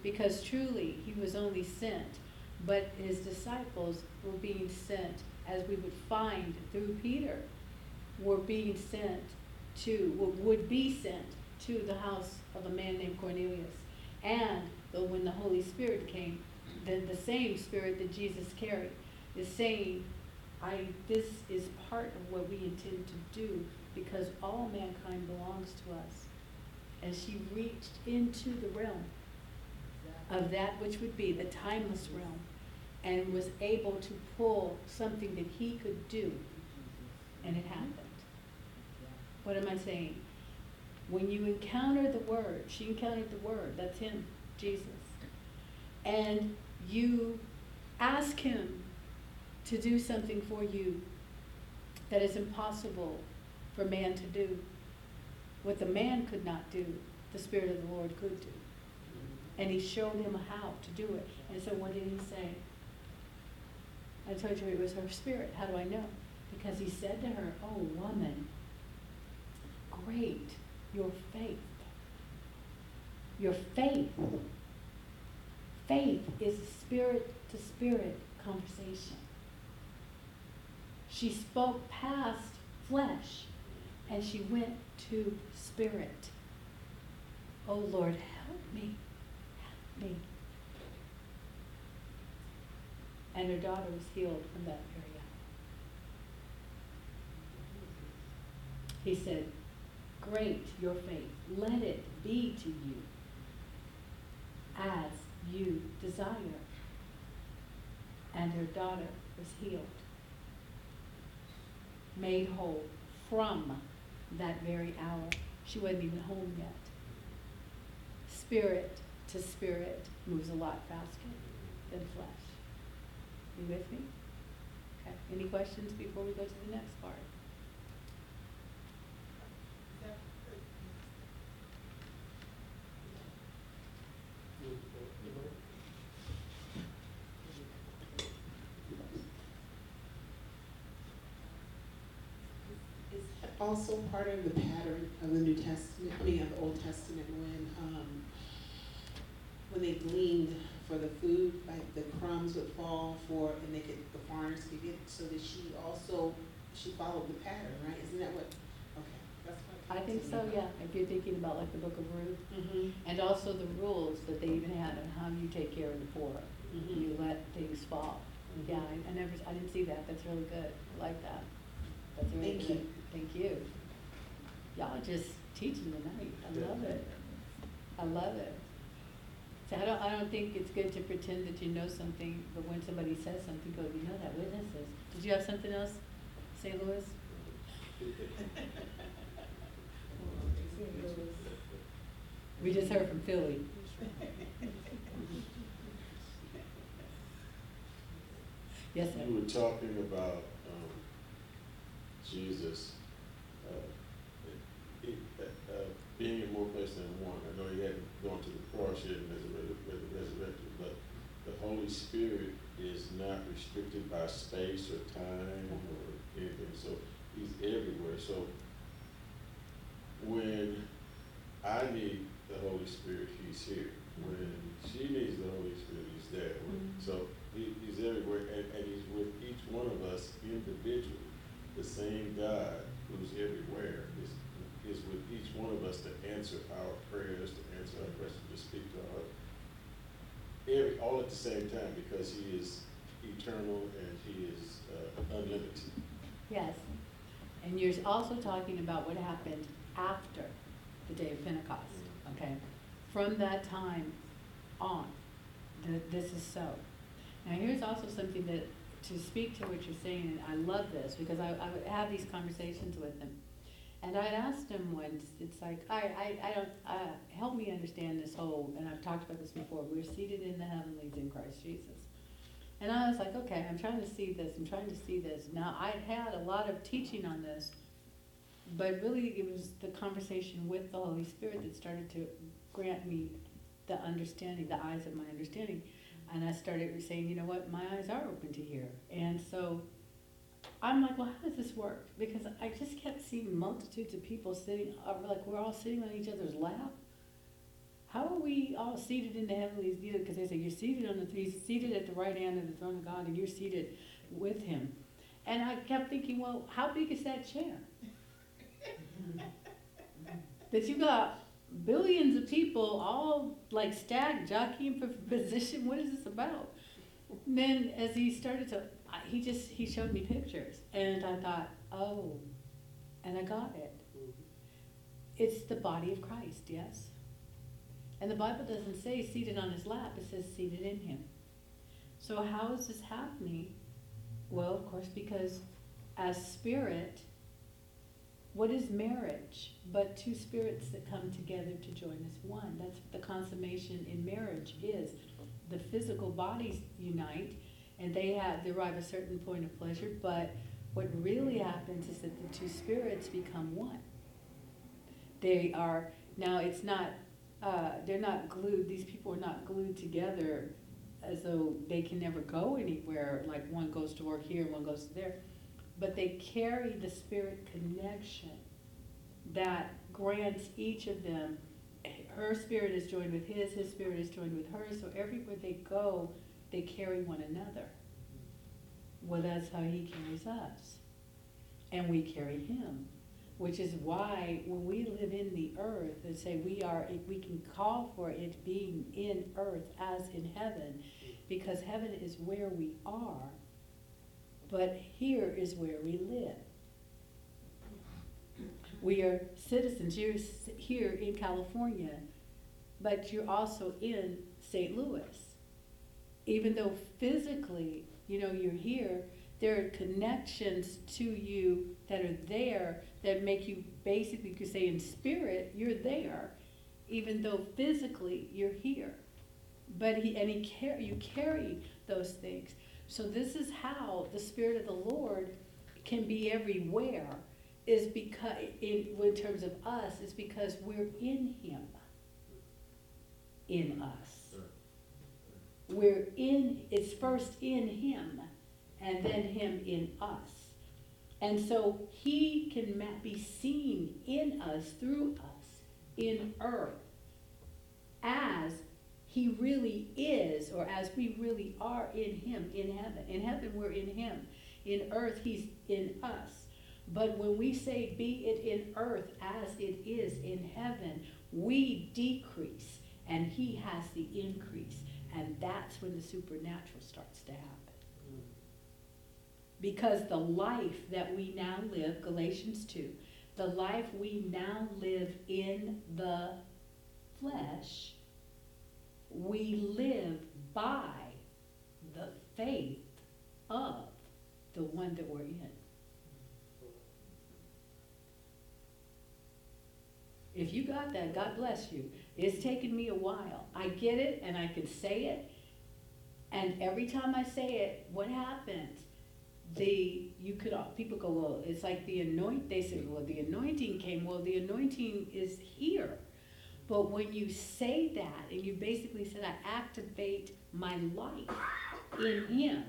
Because truly, he was only sent, but his disciples were being sent, as we would find through Peter, were being sent to, would be sent to the house of a man named Cornelius. And though when the Holy Spirit came, then the same spirit that Jesus carried is saying, I, this is part of what we intend to do because all mankind belongs to us. And she reached into the realm of that which would be the timeless realm and was able to pull something that he could do. And it happened. What am I saying? When you encounter the Word, she encountered the Word, that's Him, Jesus. And you ask Him to do something for you that is impossible for man to do. What the man could not do, the Spirit of the Lord could do. And he showed him how to do it. And so what did he say? I told you it was her spirit. How do I know? Because he said to her, Oh, woman, great your faith. Your faith. Faith is a spirit to spirit conversation. She spoke past flesh and she went to spirit. Oh Lord, help me. Help me. And her daughter was healed from that hour. He said, Great your faith. Let it be to you as you desire. And her daughter was healed, made whole from that very hour. She wasn't even home yet. Spirit to spirit moves a lot faster than flesh. You with me? Okay. Any questions before we go to the next part? Is that also part of the pattern of the New Testament, I mean, of the Old Testament, when, um, when they gleaned for the food, like the crumbs would fall for, and they could, the farmers could get, so that she also, she followed the pattern, right? Isn't that what, okay, that's what. I think so, yeah, if you're thinking about like the book of Ruth, Mm-hmm, and also the rules that they even had on how you take care of the poor. mm-hmm, You let things fall. Yeah, I, I never, I didn't see that, that's really good, I like that. That's really Thank good. you. Thank you. Y'all are just teaching tonight, I love it, I love it. So I don't, I don't think it's good to pretend that you know something, but when somebody says something, go, you know that, witnesses. Did you have something else, St. Louis? We just heard from Philly. (laughs) Yes, sir. You were talking about, Jesus, uh, it, uh, being in more places than one. I know he hadn't gone to the cross yet and resurrected, resurrected, but the Holy Spirit is not restricted by space or time or anything, so he's everywhere. So when I need the Holy Spirit, he's here. When she needs the Holy Spirit, he's there. Mhm. So he, he's everywhere, and, and he's with each one of us individually. The same God who's everywhere is, is with each one of us to answer our prayers, to answer our questions, to speak to our, every, all at the same time, because he is eternal and he is uh, unlimited. Yes. And you're also talking about what happened after the day of Pentecost, okay? From that time on, th- this is so. Now, here's also something that, to speak to what you're saying, and I love this, because I, I would have these conversations with him. And I'd asked him once, it's like, I, I, I don't, uh, help me understand this whole, and I've talked about this before, we're seated in the heavenlies in Christ Jesus. And I was like, okay, I'm trying to see this, I'm trying to see this. Now, I'd had a lot of teaching on this, but really it was the conversation with the Holy Spirit that started to grant me the understanding, the eyes of my understanding. And I started saying, you know what, my eyes are open to hear. And so I'm like, well, how does this work? Because I just kept seeing multitudes of people sitting, uh, like we're all sitting on each other's lap. How are we all seated in the heavenlies? Because they say you're seated on the, he's seated at the right hand of the throne of God, and you're seated with him. And I kept thinking, well, how big is that chair? (laughs) that you got billions of people all like stacked, jockeying for (laughs) position. What is this about? And then as he started to, he just he showed me pictures, and I thought, oh, and I got it. Mm-hmm. It's the body of Christ, yes. And the Bible doesn't say seated on his lap; it says seated in him. So how is this happening? Well, of course, because as spirit, what is marriage but two spirits that come together to join as one? That's what the consummation in marriage is. The physical bodies unite and they have derive a certain point of pleasure, but what really happens is that the two spirits become one. They are now it's not uh, they're not glued, these people are not glued together as though they can never go anywhere, like one goes to work here, one goes to there but they carry the spirit connection that grants each of them her spirit is joined with his his spirit is joined with hers so everywhere they go they carry one another. Well that's how he carries us. And we carry him which is why when we live in the earth and say we are we can call for it being in earth as in heaven because heaven is where we are but here is where we live. We are citizens. You're here in California, but you're also in St. Louis. Even though physically, you know, you're here, there are connections to you that are there that make you basically, you could say in spirit, you're there, even though physically you're here. But he and he car- you carry those things. So this is how the Spirit of the Lord can be everywhere, is because in, in terms of us, is because we're in Him. In us. We're in, it's first in Him, and then Him in us. And so He can be seen in us, through us, in earth, as he really is, or as we really are in him in heaven. In heaven, we're in him. In earth, he's in us. But when we say, be it in earth as it is in heaven, we decrease and he has the increase. And that's when the supernatural starts to happen. Because the life that we now live, Galatians 2, the life we now live in the flesh, we live by the faith of the one that we're in. If you got that, God bless you. It's taken me a while. I get it and I can say it. And every time I say it, what happens? The you could people go, well, it's like the anoint. They say, well, the anointing came. Well, the anointing is here. But when you say that and you basically said, I activate my life in Him,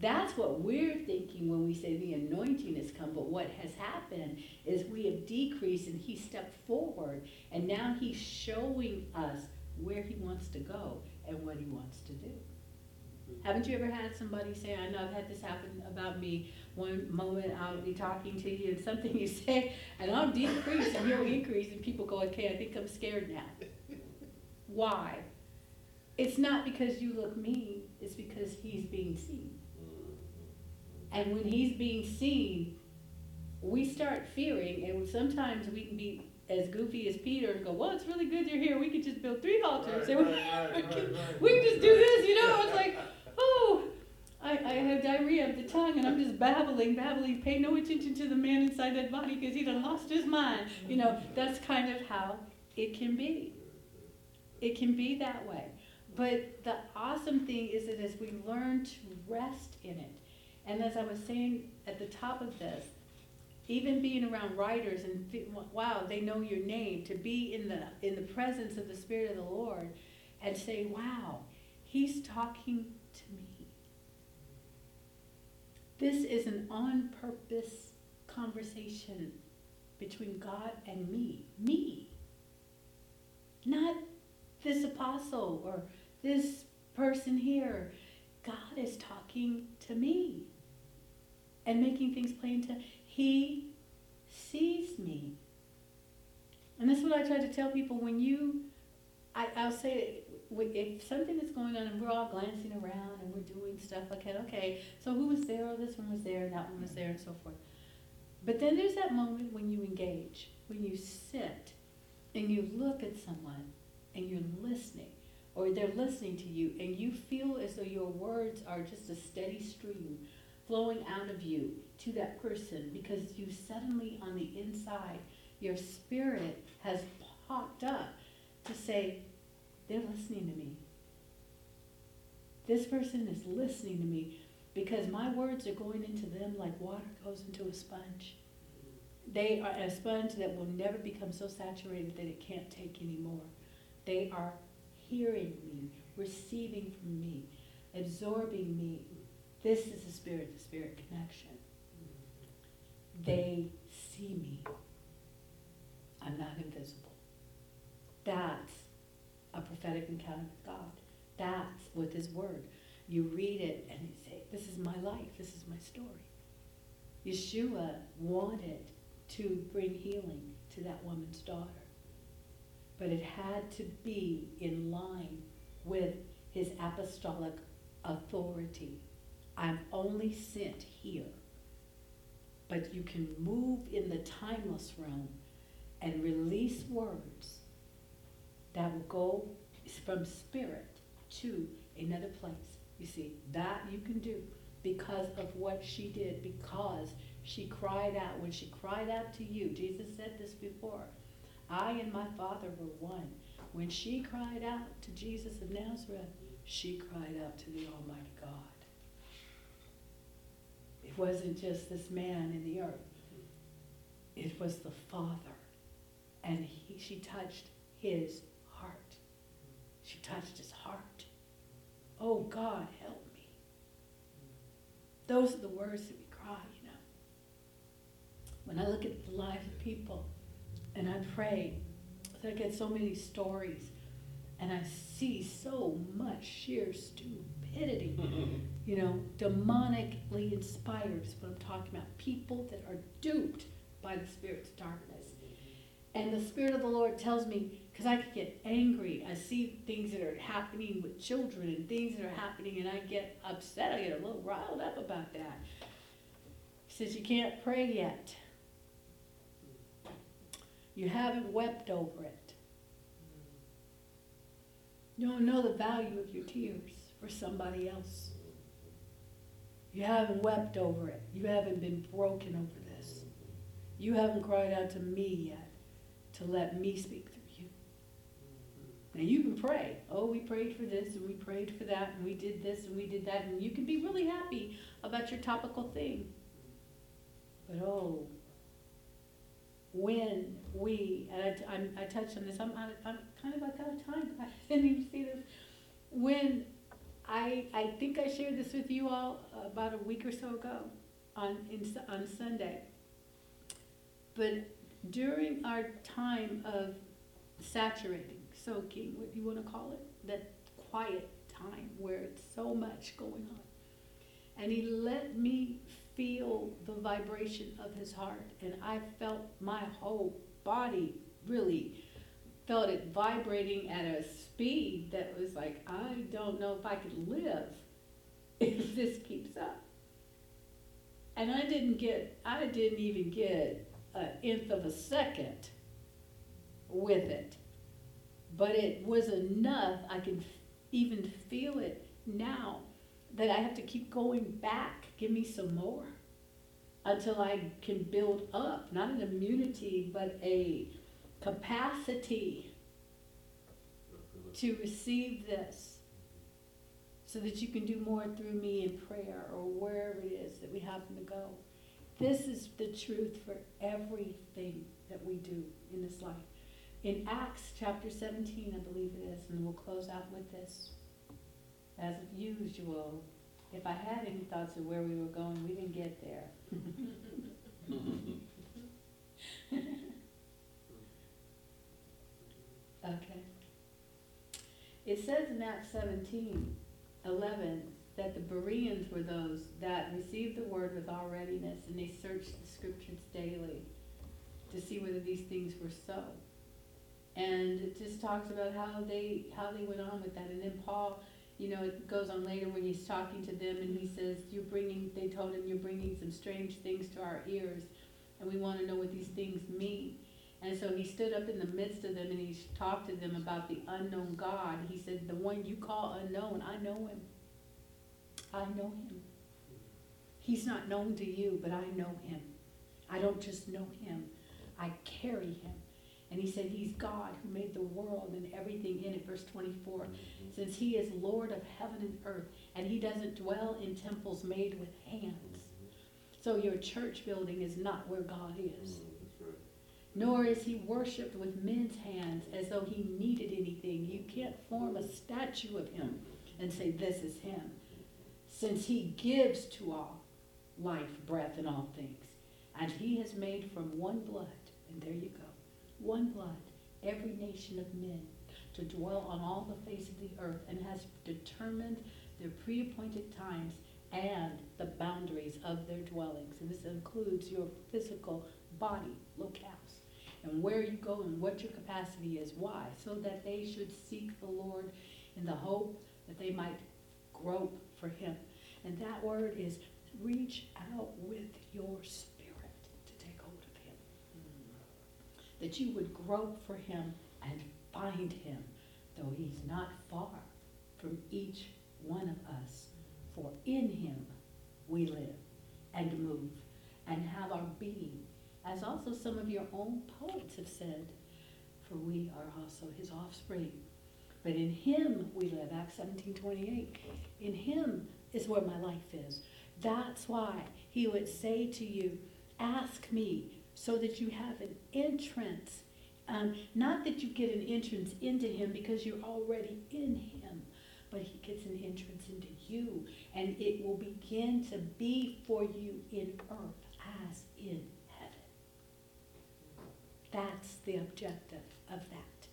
that's what we're thinking when we say the anointing has come. But what has happened is we have decreased and He stepped forward and now He's showing us where He wants to go and what He wants to do. Haven't you ever had somebody say, I know I've had this happen about me. One moment I'll be talking to you and something you say, and I'll decrease and you'll increase, and people go, okay, I think I'm scared now. Why? It's not because you look mean, it's because he's being seen. And when he's being seen, we start fearing, and sometimes we can be as goofy as Peter and go, well, it's really good you're here. We could just build three altars. Right, and (laughs) we, right, right, right, right. we can just do this, you know? It's like, oh, I, I have diarrhea of the tongue and I'm just babbling, babbling. Pay no attention to the man inside that body because he lost his mind. You know, that's kind of how it can be. It can be that way. But the awesome thing is that as we learn to rest in it, and as I was saying at the top of this, even being around writers and wow, they know your name, to be in the in the presence of the Spirit of the Lord and say, wow, he's talking to me. This is an on purpose conversation between God and me. Me. Not this apostle or this person here. God is talking to me and making things plain to he sees me. And that's what I try to tell people when you I, I'll say if something is going on and we're all glancing around and we're doing stuff like that, okay, so who was there? Oh, this one was there, that one was there, and so forth. But then there's that moment when you engage, when you sit and you look at someone and you're listening, or they're listening to you, and you feel as though your words are just a steady stream flowing out of you to that person because you suddenly on the inside, your spirit has popped up to say, they're listening to me. This person is listening to me because my words are going into them like water goes into a sponge. They are a sponge that will never become so saturated that it can't take anymore. They are hearing me, receiving from me, absorbing me. This is a spirit to spirit connection. They see me. I'm not invisible. That's a prophetic encounter with God. That's with His Word. You read it and you say, This is my life, this is my story. Yeshua wanted to bring healing to that woman's daughter. But it had to be in line with his apostolic authority. I'm only sent here. But you can move in the timeless realm and release words that will go from spirit to another place. You see, that you can do because of what she did, because she cried out. When she cried out to you, Jesus said this before I and my Father were one. When she cried out to Jesus of Nazareth, she cried out to the Almighty God. It wasn't just this man in the earth, it was the Father. And he, she touched his. She touched his heart. Oh, God, help me. Those are the words that we cry, you know. When I look at the lives of people and I pray, I get so many stories and I see so much sheer stupidity, you know, demonically inspired is what I'm talking about. People that are duped by the spirit's darkness. And the Spirit of the Lord tells me, because I could get angry. I see things that are happening with children and things that are happening, and I get upset. I get a little riled up about that. He says, You can't pray yet. You haven't wept over it. You don't know the value of your tears for somebody else. You haven't wept over it. You haven't been broken over this. You haven't cried out to me yet to let me speak. Now you can pray. Oh, we prayed for this and we prayed for that and we did this and we did that and you can be really happy about your topical thing. But oh, when we, and I, I'm, I touched on this, I'm, out of- I'm kind of like out of time, (laughs) I didn't even see this. When I, I think I shared this with you all about a week or so ago on, in, on Sunday. But during our time of saturating, soaking, what you wanna call it? That quiet time where it's so much going on. And he let me feel the vibration of his heart, and I felt my whole body really felt it vibrating at a speed that was like, I don't know if I could live (laughs) if this keeps up. And I didn't get, I didn't even get an nth of a second with it. But it was enough, I can even feel it now, that I have to keep going back, give me some more. Until I can build up, not an immunity, but a capacity to receive this. So that you can do more through me in prayer or wherever it is that we happen to go. This is the truth for everything that we do in this life. In Acts chapter 17, I believe it is, and we'll close out with this. As usual, if I had any thoughts of where we were going, we didn't get there. (laughs) Okay. It says in Acts 17, 11, that the Bereans were those that received the word with all readiness, and they searched the scriptures daily to see whether these things were so. And it just talks about how they how they went on with that. And then Paul, you know, it goes on later when he's talking to them, and he says, "You're bringing." They told him, "You're bringing some strange things to our ears, and we want to know what these things mean." And so he stood up in the midst of them and he talked to them about the unknown God. He said, The one you call unknown, I know him. I know him. He's not known to you, but I know him. I don't just know him, I carry him. And he said, He's God who made the world and everything in it. Verse 24 Since he is Lord of heaven and earth, and he doesn't dwell in temples made with hands. So your church building is not where God is mm, nor is he worshipped with men's hands as though he needed anything. You can't form a statue of him and say, This is him, since he gives to all life, breath, and all things. And he has made from one blood, and there you go, one blood, every nation of men to dwell on all the face of the earth, and has determined their pre appointed times and the boundaries of their dwellings. And this includes your physical body locales and where you go and what your capacity is. Why? So that they should seek the Lord in the hope that they might grope for him. And that word is reach out with your spirit to take hold of him. That you would grope for him and find him, though he's not far from each one of us. For in him we live and move and have our being as also some of your own poets have said, for we are also his offspring. But in him we live, Acts 17 28. In him is where my life is. That's why he would say to you, Ask me so that you have an entrance. Um, not that you get an entrance into him because you're already in him, but he gets an entrance into you, and it will begin to be for you in earth as in heaven. that's the objective of that.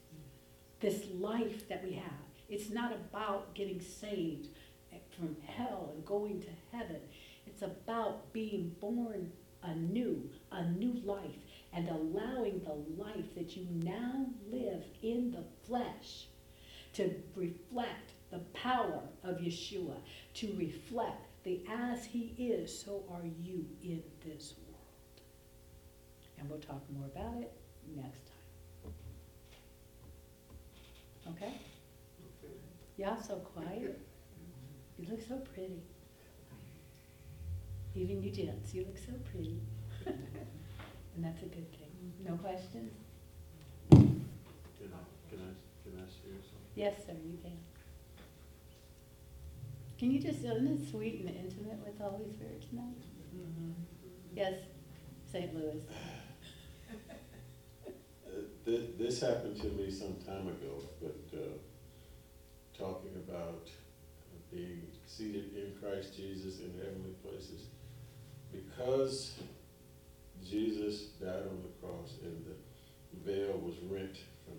This life that we have. It's not about getting saved from hell and going to heaven. It's about being born anew, a new life, and allowing the life that you now live in the flesh to reflect the power of Yeshua, to reflect the as he is, so are you in this world. And we'll talk more about it next time. Okay? Okay. Y'all so quiet. You look so pretty. Even you gents, you look so pretty. (laughs) And that's a good thing. No questions? Can I, can I, can I share something? Yes, sir, you can. Can you just, isn't it sweet and intimate with the Holy Spirit tonight? Yes, St. Louis. Uh, thi- This happened to me some time ago, but, uh, talking about uh, being seated in Christ Jesus in heavenly places. Because Jesus died on the cross and the veil was rent from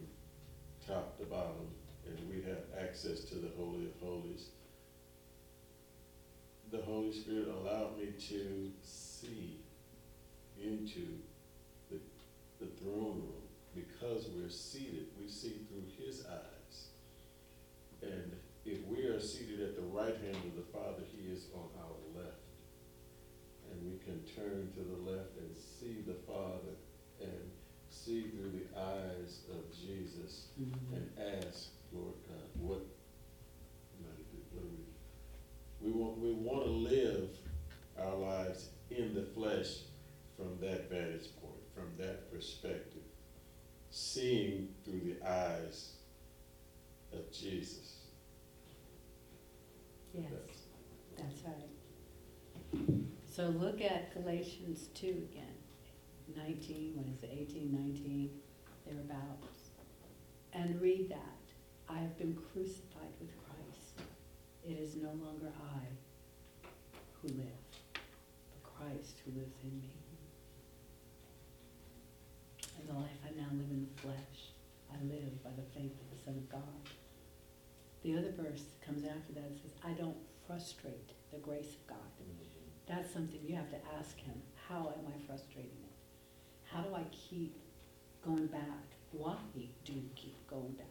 top to bottom, and we have access to the Holy of Holies. The Holy Spirit allowed me to see into the, the throne room because we're seated, we see through his eyes. And if we are seated at the right hand of the Father, he is on our we can turn to the left and see the Father and see through the eyes of Jesus mm-hmm. and ask, Lord God, what, what do we, we want, we want to live our lives in the flesh from that vantage point, from that perspective, seeing through the eyes of Jesus. Yes, That's- that's right. So look at Galatians two again, nineteen, what is it, eighteen, nineteen, thereabouts. And read that. I have been crucified with Christ. It is no longer I who live, but Christ who lives in me. And the life I now live in the flesh, I live by the faith of the Son of God. The other verse comes after that, it says, I don't frustrate the grace of God. Mm-hmm. That's something you have to ask him, how am I frustrating it? How do I keep going back? Why do you keep going back?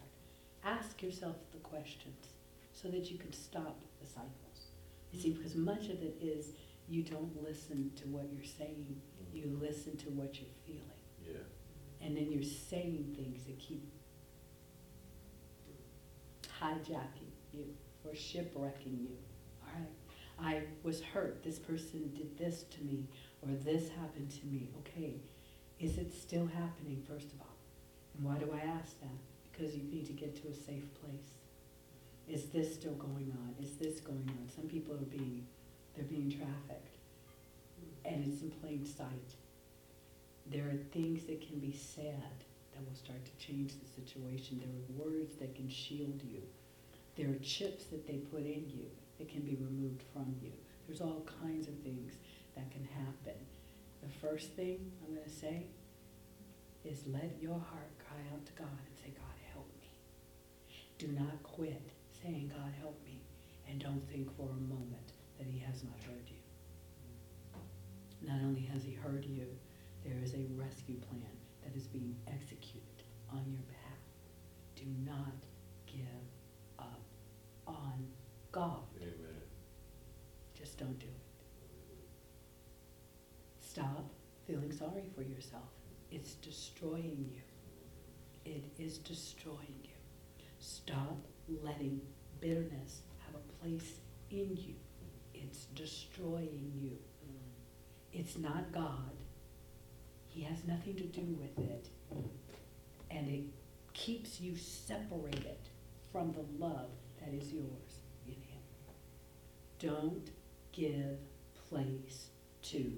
Ask yourself the questions so that you can stop the cycles. You see, because much of it is you don't listen to what you're saying, mm-hmm. you listen to what you're feeling. Yeah. And then you're saying things that keep hijacking you or shipwrecking you. I was hurt. This person did this to me, or this happened to me. Okay. Is it still happening, first of all? And why do I ask that? Because you need to get to a safe place. Is this still going on? Is this going on? Some people are being, they're being trafficked. And it's in plain sight. There are things that can be said that will start to change the situation. There are words that can shield you. There are chips that they put in you that can be removed from you. There's all kinds of things that can happen. The first thing I'm going to say is let your heart cry out to God and say, God, help me. Do not quit saying, God, help me, and don't think for a moment that He has not heard you. Not only has He heard you, there is a rescue plan that is being executed on your behalf. Do not give up on God. Amen. Just don't do it. Stop feeling sorry for yourself. It's destroying you. It is destroying you. Stop letting bitterness have a place in you. It's destroying you. It's not God. He has nothing to do with it. And it keeps you separated from the love that is yours. Don't give place to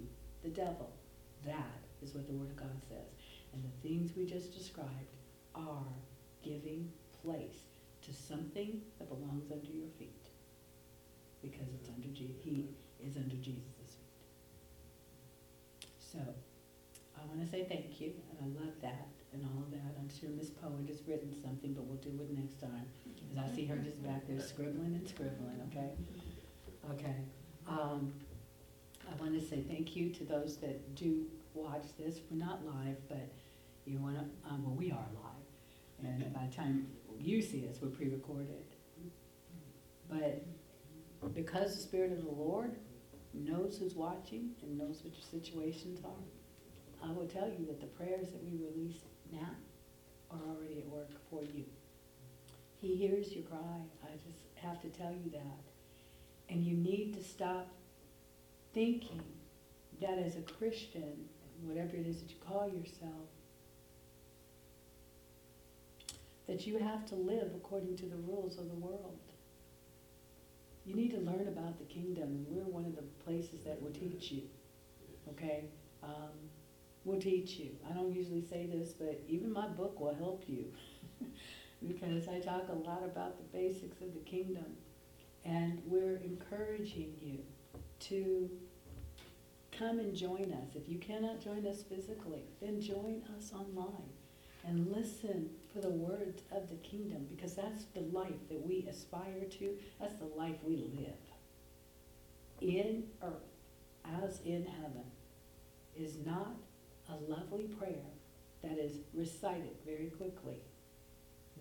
the devil. That is what the Word of God says. And the things we just described are giving place to something that belongs under your feet. Because it's under Je- he is under Jesus' feet. So, I wanna say thank you, and I love that and all of that. I'm sure Miss Poet has written something, but we'll do it next time. Cause I see her just back there scribbling and scribbling, okay? Okay, um, I wanna say thank you to those that do watch this. We're not live, but you wanna, um, well, we are live. And (laughs) by the time you see us, we're pre-recorded. But because the Spirit of the Lord knows who's watching and knows what your situations are, I will tell you that the prayers that we release now are already at work for you. He hears your cry. I just have to tell you that. And you need to stop thinking that as a Christian, whatever it is that you call yourself, that you have to live according to the rules of the world. You need to learn about the kingdom, and we're one of the places that will teach you, okay? Um, we'll teach you. I don't usually say this, but even my book will help you. (laughs) because I talk a lot about the basics of the kingdom. And we're encouraging you to come and join us. If you cannot join us physically, then join us online and listen for the words of the kingdom because that's the life that we aspire to. That's the life we live. In earth, as in heaven, is not a lovely prayer that is recited very quickly.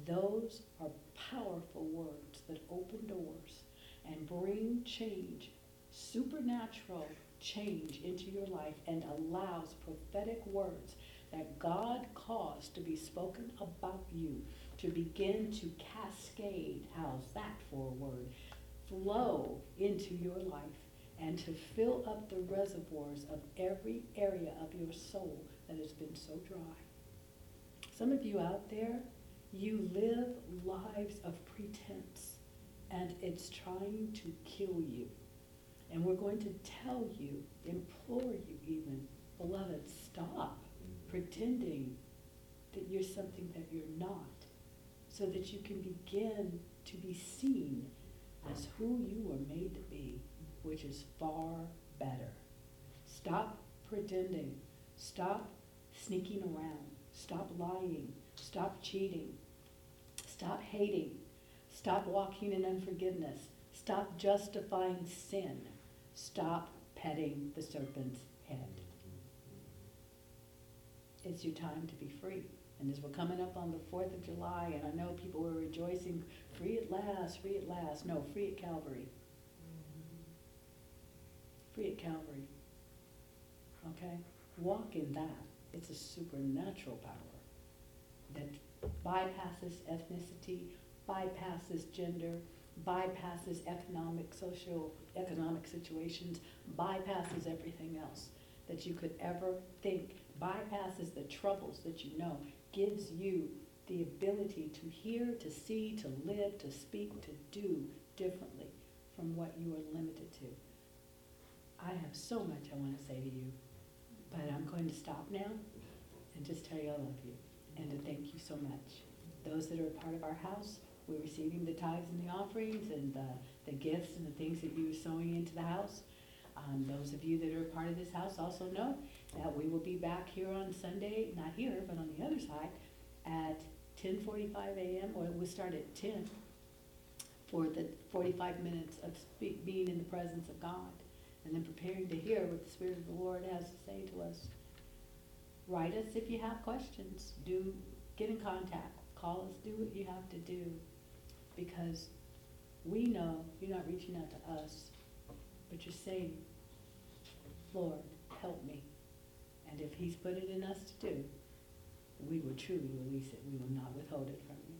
Those are powerful words that open doors and bring change, supernatural change into your life and allows prophetic words that God caused to be spoken about you to begin to cascade, how's that for a word, flow into your life and to fill up the reservoirs of every area of your soul that has been so dry. Some of you out there, you live lives of pretense and it's trying to kill you. And we're going to tell you, implore you even, beloved, stop mm. pretending that you're something that you're not, so that you can begin to be seen as who you were made to be, which is far better. Stop pretending. Stop sneaking around. Stop lying. Stop cheating. Stop hating. Stop walking in unforgiveness. Stop justifying sin. Stop petting the serpent's head. It's your time to be free. And as we're coming up on the 4th of July, and I know people were rejoicing, free at last, free at last. No, free at Calvary. Free at Calvary. Okay? Walk in that. It's a supernatural power that bypasses ethnicity, bypasses gender, bypasses economic, social, economic situations, bypasses everything else that you could ever think, bypasses the troubles that you know, gives you the ability to hear, to see, to live, to speak, to do differently from what you are limited to. I have so much I want to say to you, but I'm going to stop now and just tell you I love you and to thank you so much. Those that are a part of our house, we're receiving the tithes and the offerings and the, the gifts and the things that you are sowing into the house. Um, those of you that are a part of this house also know that we will be back here on Sunday, not here, but on the other side, at ten forty-five AM, or we'll start at ten, for the forty-five minutes of being in the presence of God, and then preparing to hear what the Spirit of the Lord has to say to us. Write us if you have questions. Do, get in contact. Call us, do what you have to do. Because we know you're not reaching out to us, but you're saying, Lord, help me. And if he's put it in us to do, we will truly release it. We will not withhold it from you.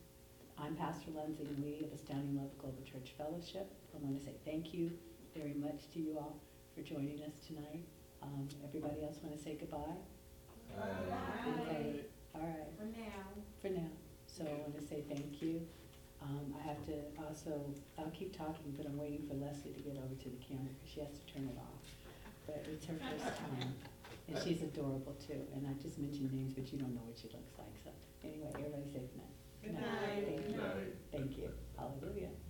I'm Pastor Lindsay Lee of Astounding Love Global Church Fellowship. I want to say thank you very much to you all for joining us tonight. Um, everybody else want to say goodbye? Okay, all right, For now. for now. So I want to say thank you. Um, I have to also, I'll keep talking, but I'm waiting for Leslie to get over to the camera because she has to turn it off. But it's her first time, and she's adorable too. And I just mentioned names, but you don't know what she looks like, so anyway, everybody say good night. Good night. Thank you. Night. Thank you. Hallelujah.